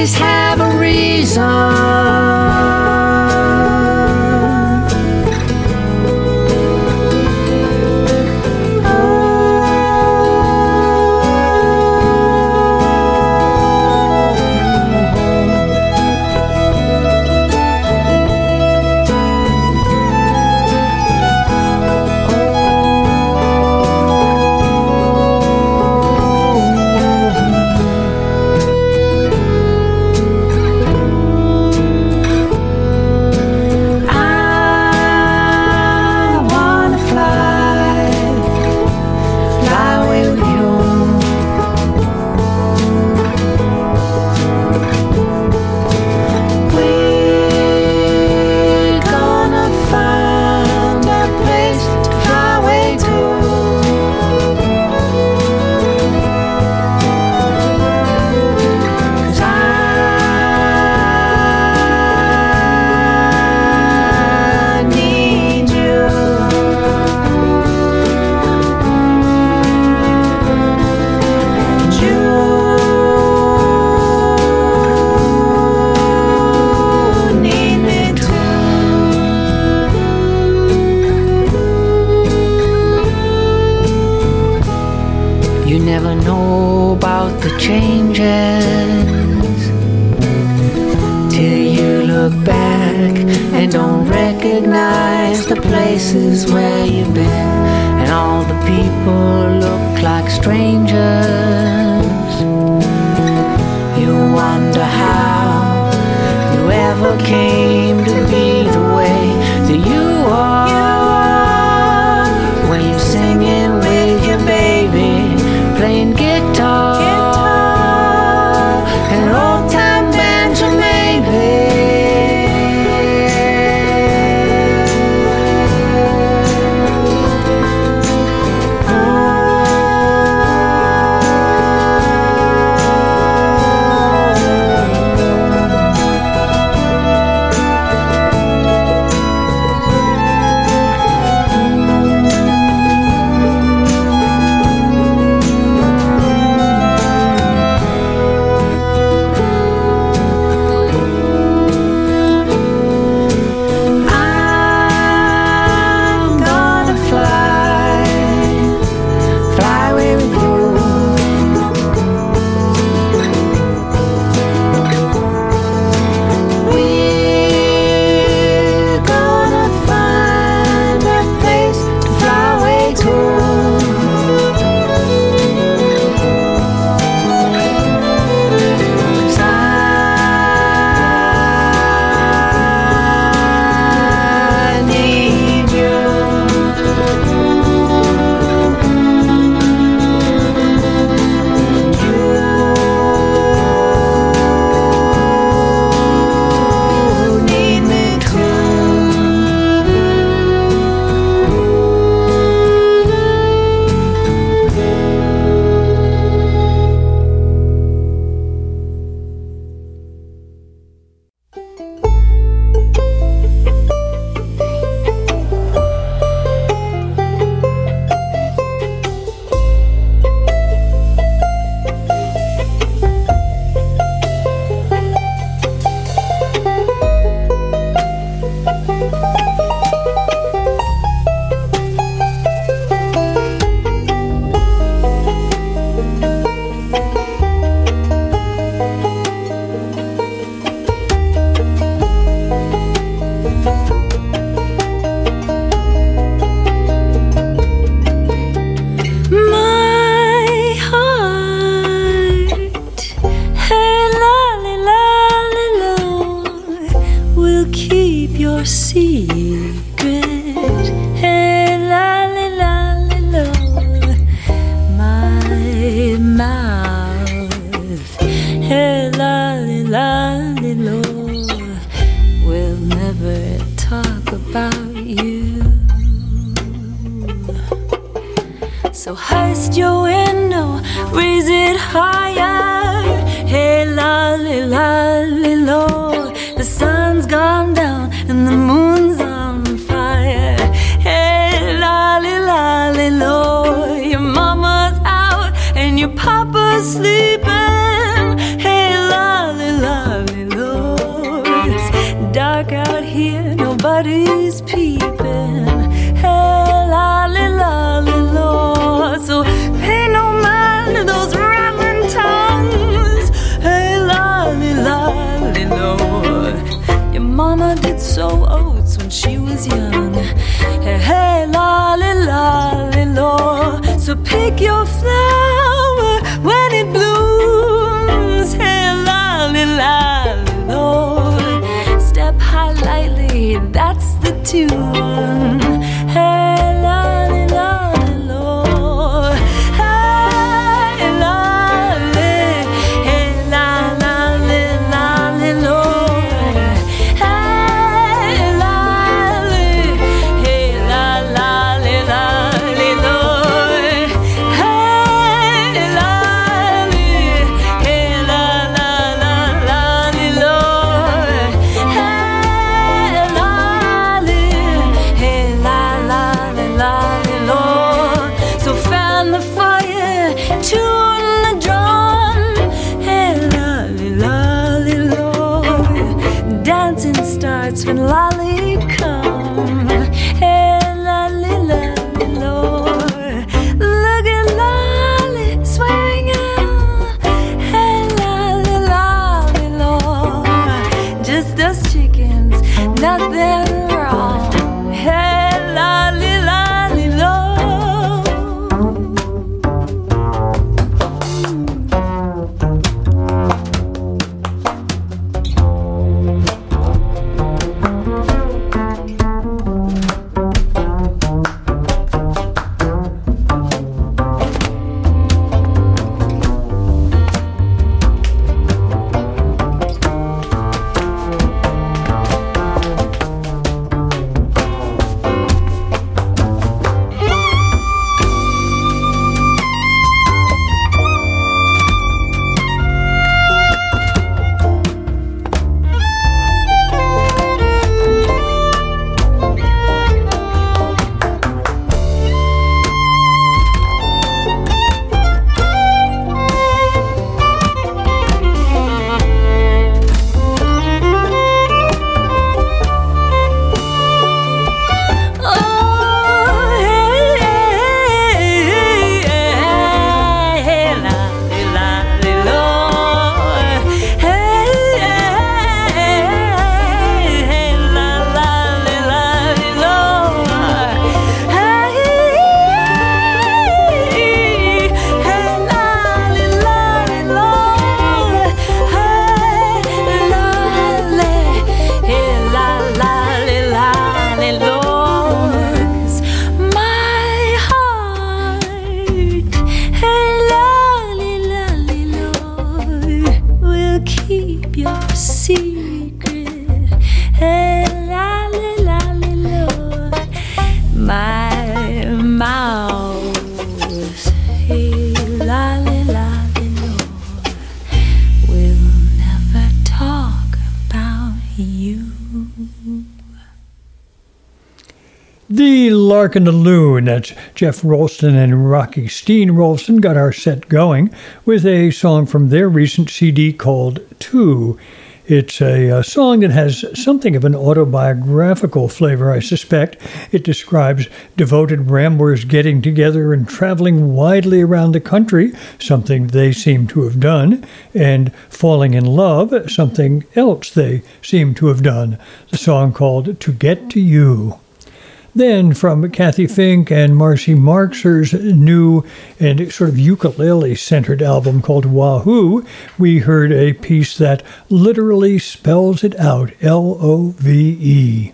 Always have a reason. The Lark and the Loon. That's Jeff Rolston and Rocky Steen Rolston got our set going with a song from their recent CD called Two. It's a, a song that has something of an autobiographical flavor, I suspect. It describes devoted ramblers getting together and traveling widely around the country, something they seem to have done, and falling in love, something else they seem to have done. The song called To Get to You. Then, from Cathy Fink and Marcy Marxer's new and sort of ukulele centered album called Wahoo, we heard a piece that literally spells it out L O V E.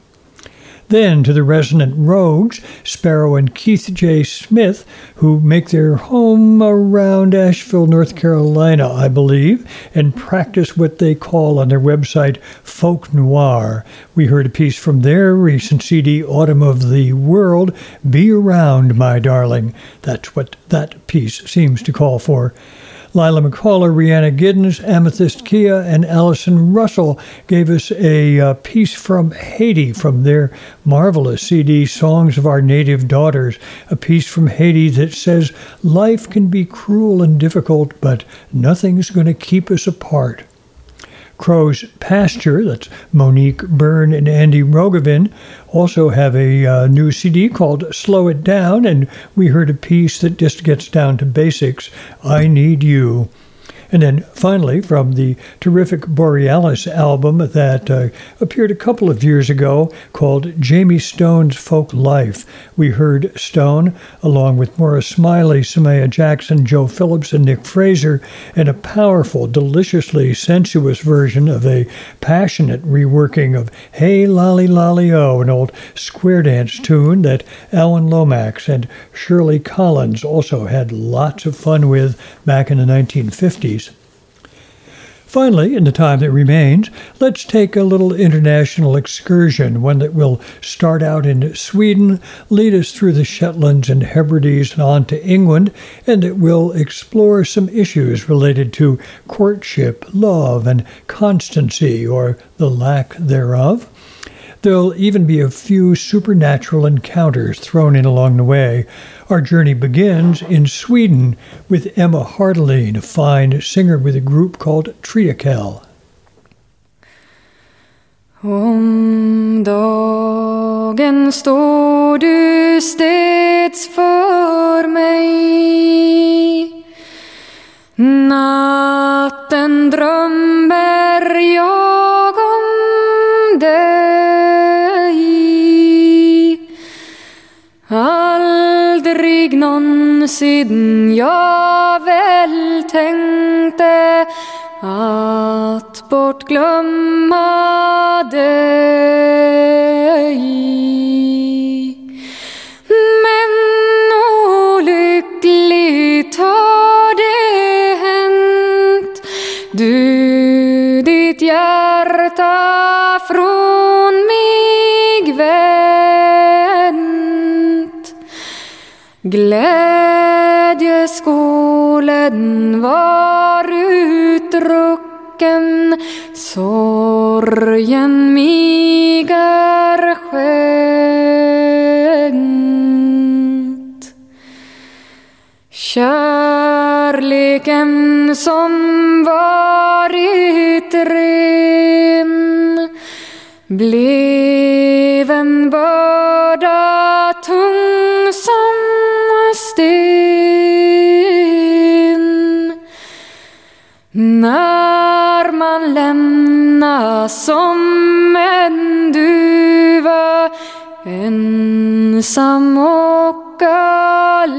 Then to the Resonant Rogues, Sparrow and Keith J. Smith, who make their home around Asheville, North Carolina, I believe, and practice what they call on their website folk noir. We heard a piece from their recent CD, Autumn of the World, Be Around, My Darling. That's what that piece seems to call for. Leyla McCalla, Rhiannon Giddens, Amythyst Kiah, and Allison Russell gave us a uh, piece from Haiti from their marvelous CD, Songs of Our Native Daughters, a piece from Haiti that says life can be cruel and difficult, but nothing's going to keep us apart. Crow's Pasture, that's Monique Byrne and Andy Rogovin, also have a uh, new CD called Slow It Down, and we heard a piece that just gets down to basics I Need You. And then finally, from the terrific Borealis album that uh, appeared a couple of years ago called Jayme Stone's Folk Life, we heard Stone along with Moira Smiley, Samaya Jackson, Joe Phillips, and Nick Fraser in a powerful, deliciously sensuous version of a passionate reworking of Hey Lolly Lolly O, an old square dance tune that Alan Lomax and Shirley Collins also had lots of fun with back in the 1950s. Finally, in the time that remains, let's take a little international excursion, one that will start out in Sweden, lead us through the Shetlands and Hebrides and on to England, and it will explore some issues related to courtship, love, and constancy, or the lack thereof. There'll even be a few supernatural encounters thrown in along the way. Our journey begins in Sweden with Emma Hardelin, a fine singer with a group called Triakel. Om dagen står du steds för mig Natten drömmer jag någonsin jag väl tänkte att bortglömma dig. Glädjeskålen var utdrucken, sorgen mig är. Kärleken som varit ren blev en börda tung När man lämnas som en duva ensam och allen.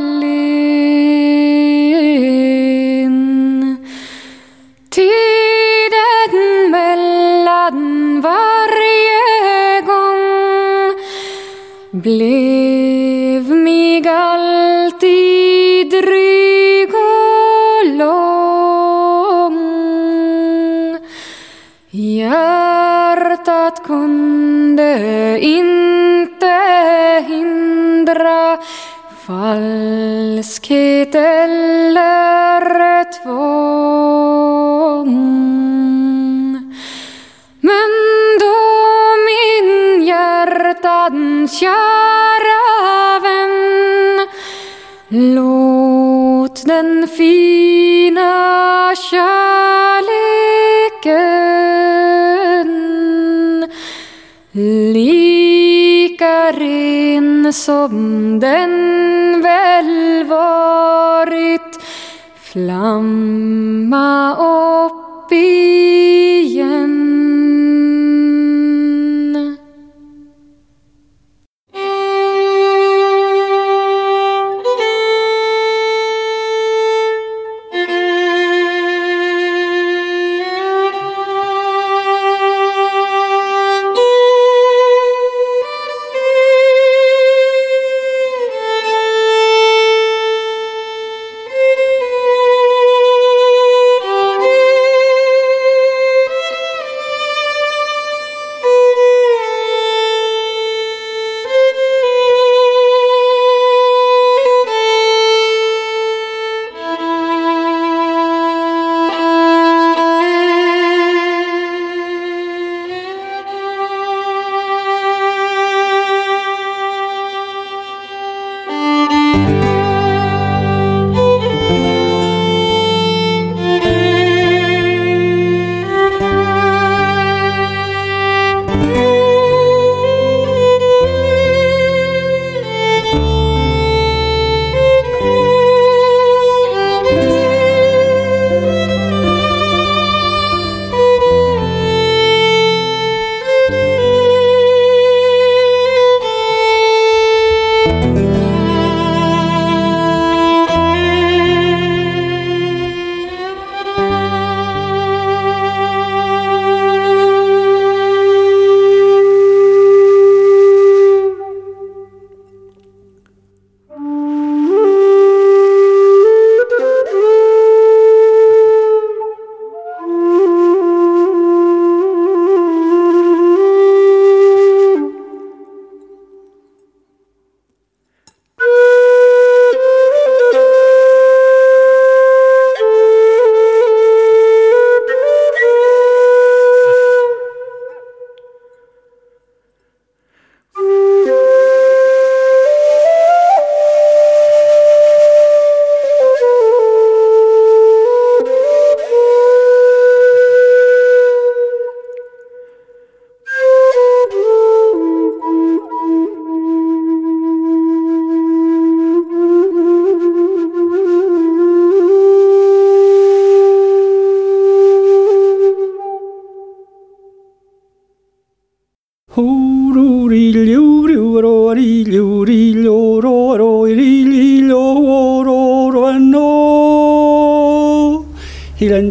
Tiden mellan varje gång blev mig all kunde inte hindra falskhet eller tvång. Men då min hjärtans kära vän låt den fina kärleken lika ren som den väl varit flamma upp igen.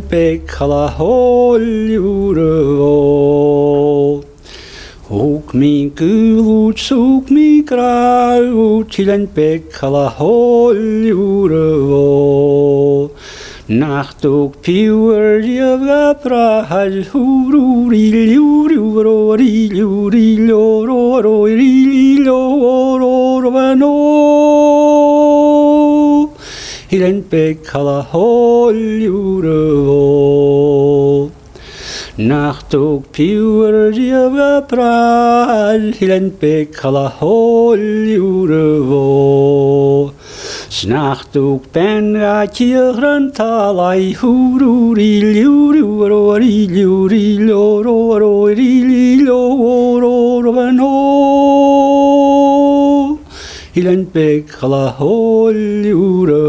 pekhalahol volt. Ook mi kulut suk mi krau, chilen pekhalahol volt. Nachtuk piwer jeva prahal huru rilju ro rilju riljo ro ro riljo ro ro ro Stillentbäck aller Hollywood. Nachtuk piwer diewe praal, Hilentbek alla holjure wo. Snachtog ben ga kjeren talai, Hururi liururo riluri loro rililo oro ro Hielen Beck, la holy uro.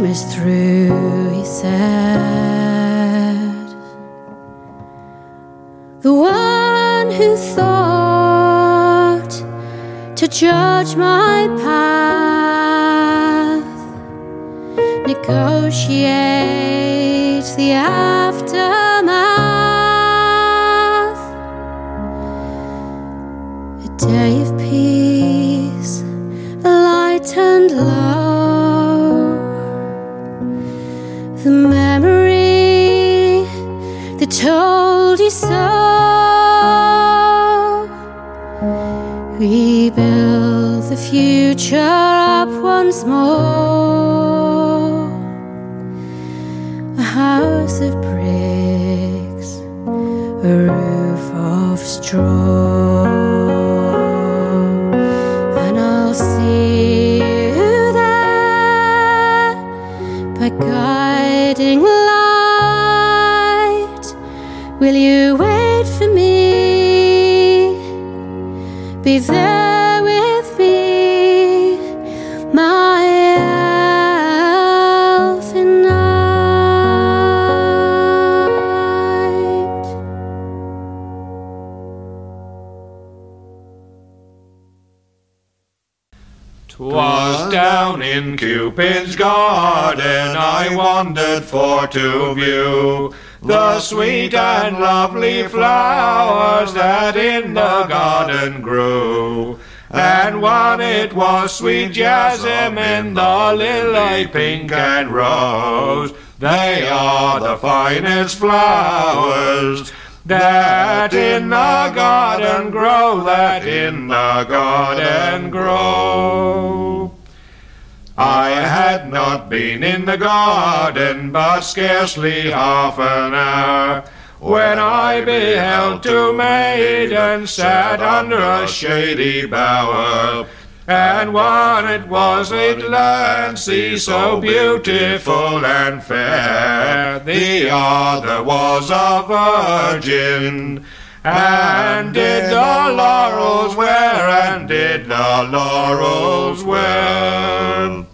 Shimmers through, he said. The one who thought to judge my path, negotiate the aftermath. A day future up once more. A house of bricks, a roof of straw. And I'll see you there by guiding light. Will you wait for me? Be there in Cupid's garden I wandered for to view the sweet and lovely flowers that in the garden grew. And one it was sweet jasmine, the lily pink and rose. They are the finest flowers that in the garden grow, that in the garden grow. I had not been in the garden but scarcely half an hour when I beheld two maidens sat under a shady bower. And one it was a Delancey, so beautiful and fair. The other was a virgin. And did the laurels wear, and did the laurels wear?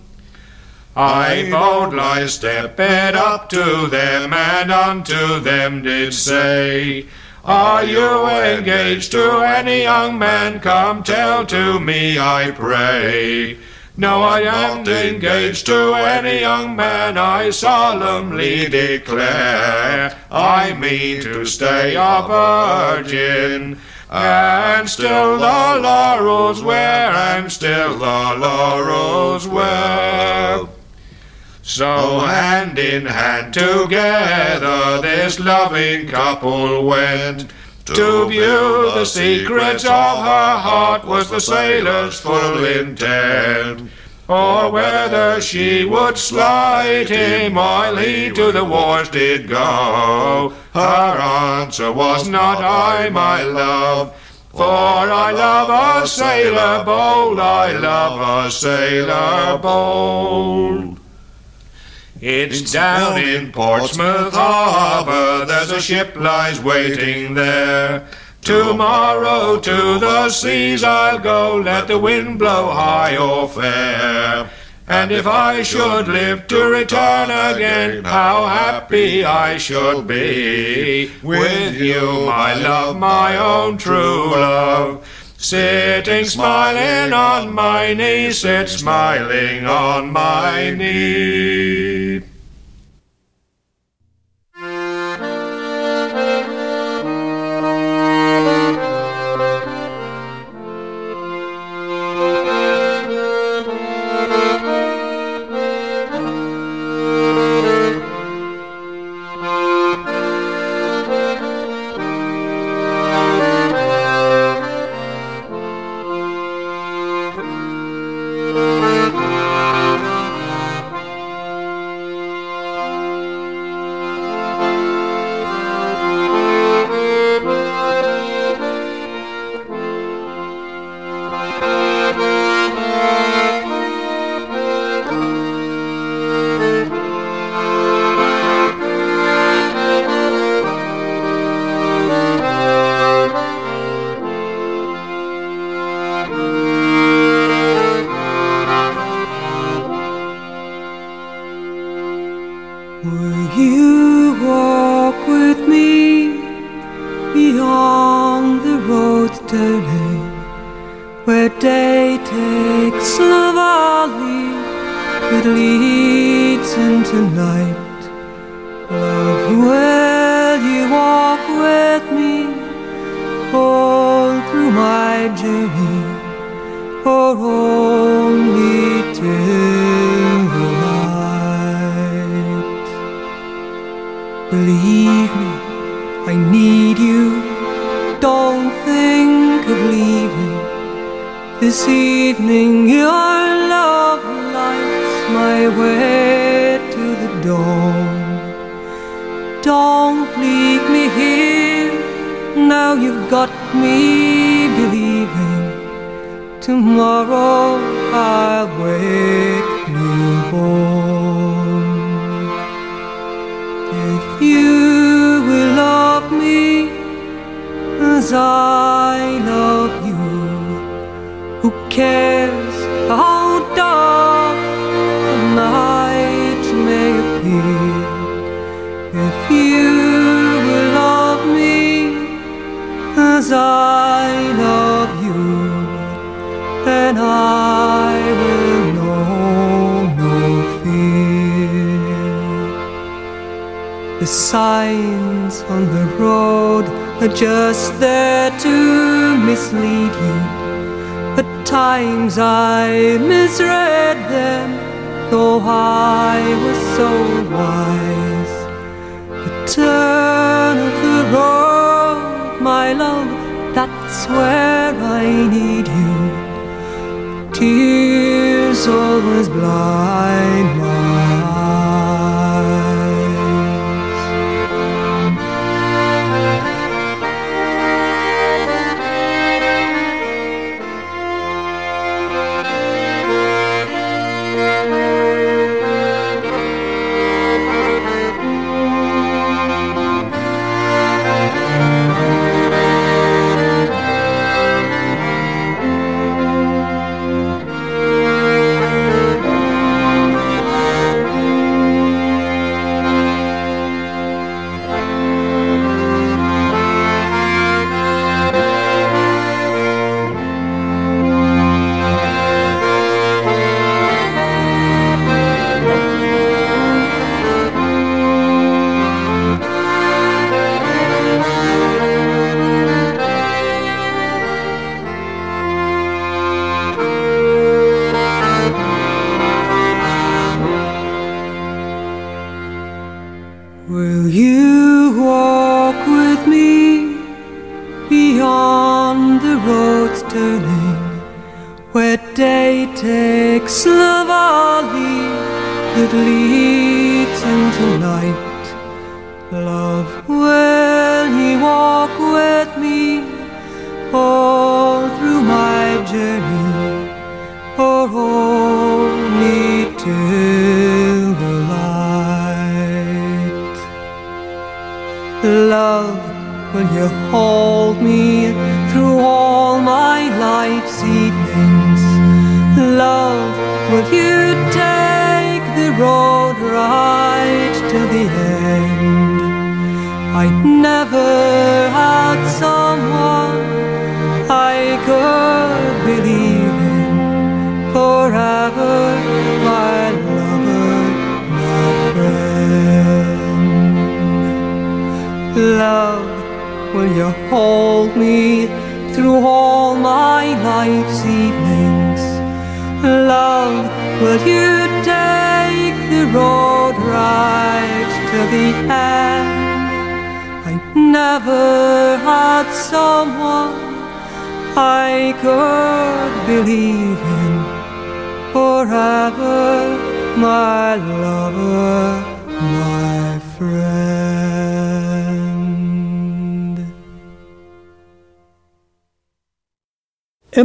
I boldly stepped up to them, and unto them did say, Are you engaged to any young man? Come tell to me, I pray. No, I am not engaged to any young man, I solemnly declare. I mean to stay a virgin. And still the laurels wear, and still the laurels wear. So hand in hand together this loving couple went to view the secrets of her heart was the sailor's full intent. or whether she would slight him while he to the wars did go. Her answer was not I, my love. For I love a sailor bold, I love a sailor bold. It's down in Portsmouth Harbour, there's a ship lies waiting there. Tomorrow to the seas I'll go, let the wind blow high or fair. And if I should live to return again, how happy I should be with you, my love, my own true love. Sitting smiling on my knee, sit smiling on my knee.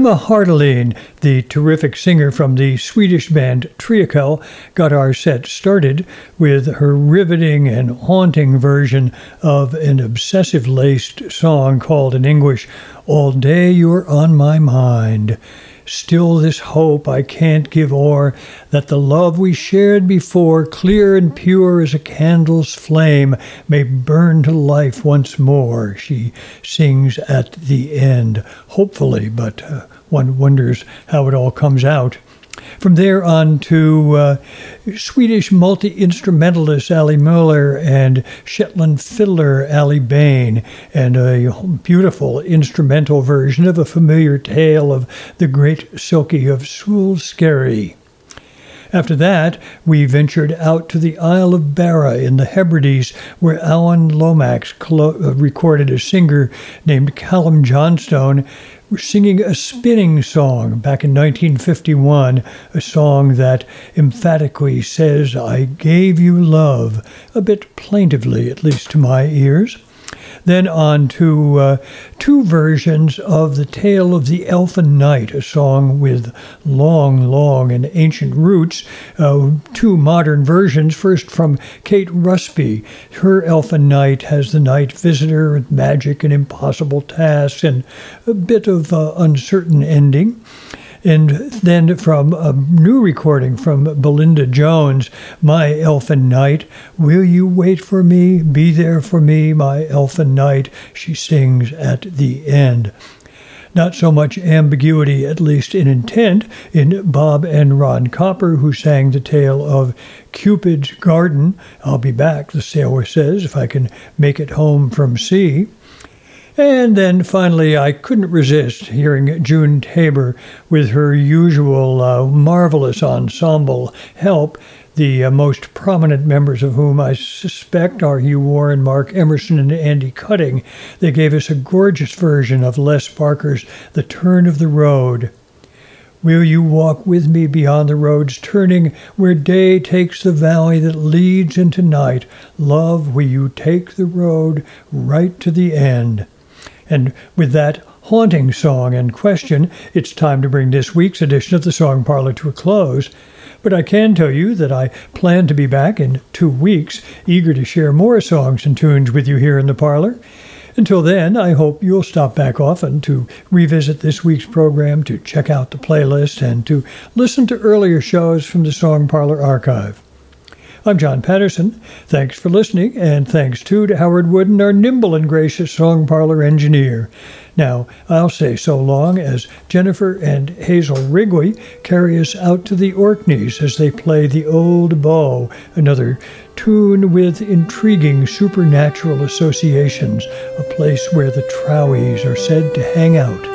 Emma Hardelin, the terrific singer from the Swedish band Triakel, got our set started with her riveting and haunting version of an obsessive laced song called in English, All Day You're on My Mind. Still, this hope I can't give o'er that the love we shared before, clear and pure as a candle's flame, may burn to life once more, she sings at the end. Hopefully, but uh, one wonders how it all comes out. From there on to uh, Swedish multi instrumentalist Ale Möller and Shetland fiddler Aly Bain, and a beautiful instrumental version of a familiar tale of the great Silkie of Sule Skerry. After that, we ventured out to the Isle of Barra in the Hebrides, where Alan Lomax clo- uh, recorded a singer named Calum Johnston singing a spinning song back in 1951, a song that emphatically says, I gave you love, a bit plaintively, at least to my ears. Then on to uh, two versions of The Tale of the Elfin Knight, a song with long, long and ancient roots. Uh, two modern versions. First from Kate Rusby. Her Elfin Knight has the night visitor with magic and impossible tasks and a bit of uh, uncertain ending. And then from a new recording from Belinda Jones, My Elfin Knight, Will You Wait for Me? Be There for Me, My Elfin Knight, she sings at the end. Not so much ambiguity, at least in intent, in Bob and Ron Copper, who sang the tale of Cupid's Garden. I'll be back, the sailor says, if I can make it home from sea. And then finally, I couldn't resist hearing June Tabor with her usual uh, marvelous ensemble help, the uh, most prominent members of whom I suspect are Huw Warren, Mark Emerson, and Andy Cutting. They gave us a gorgeous version of Les Barker's The Turn of the Road. Will you walk with me beyond the road's turning, where day takes the valley that leads into night? Love, will you take the road right to the end? And with that haunting song in question, it's time to bring this week's edition of the Song Parlor to a close. But I can tell you that I plan to be back in two weeks, eager to share more songs and tunes with you here in the parlor. Until then, I hope you'll stop back often to revisit this week's program, to check out the playlist, and to listen to earlier shows from the Song Parlor archive. I'm John Patterson. Thanks for listening, and thanks too to Howard Wooden, our nimble and gracious song parlor engineer. Now, I'll say so long as Jennifer and Hazel Wrigley carry us out to the Orkneys as they play the Old Bow, another tune with intriguing supernatural associations, a place where the Trowies are said to hang out.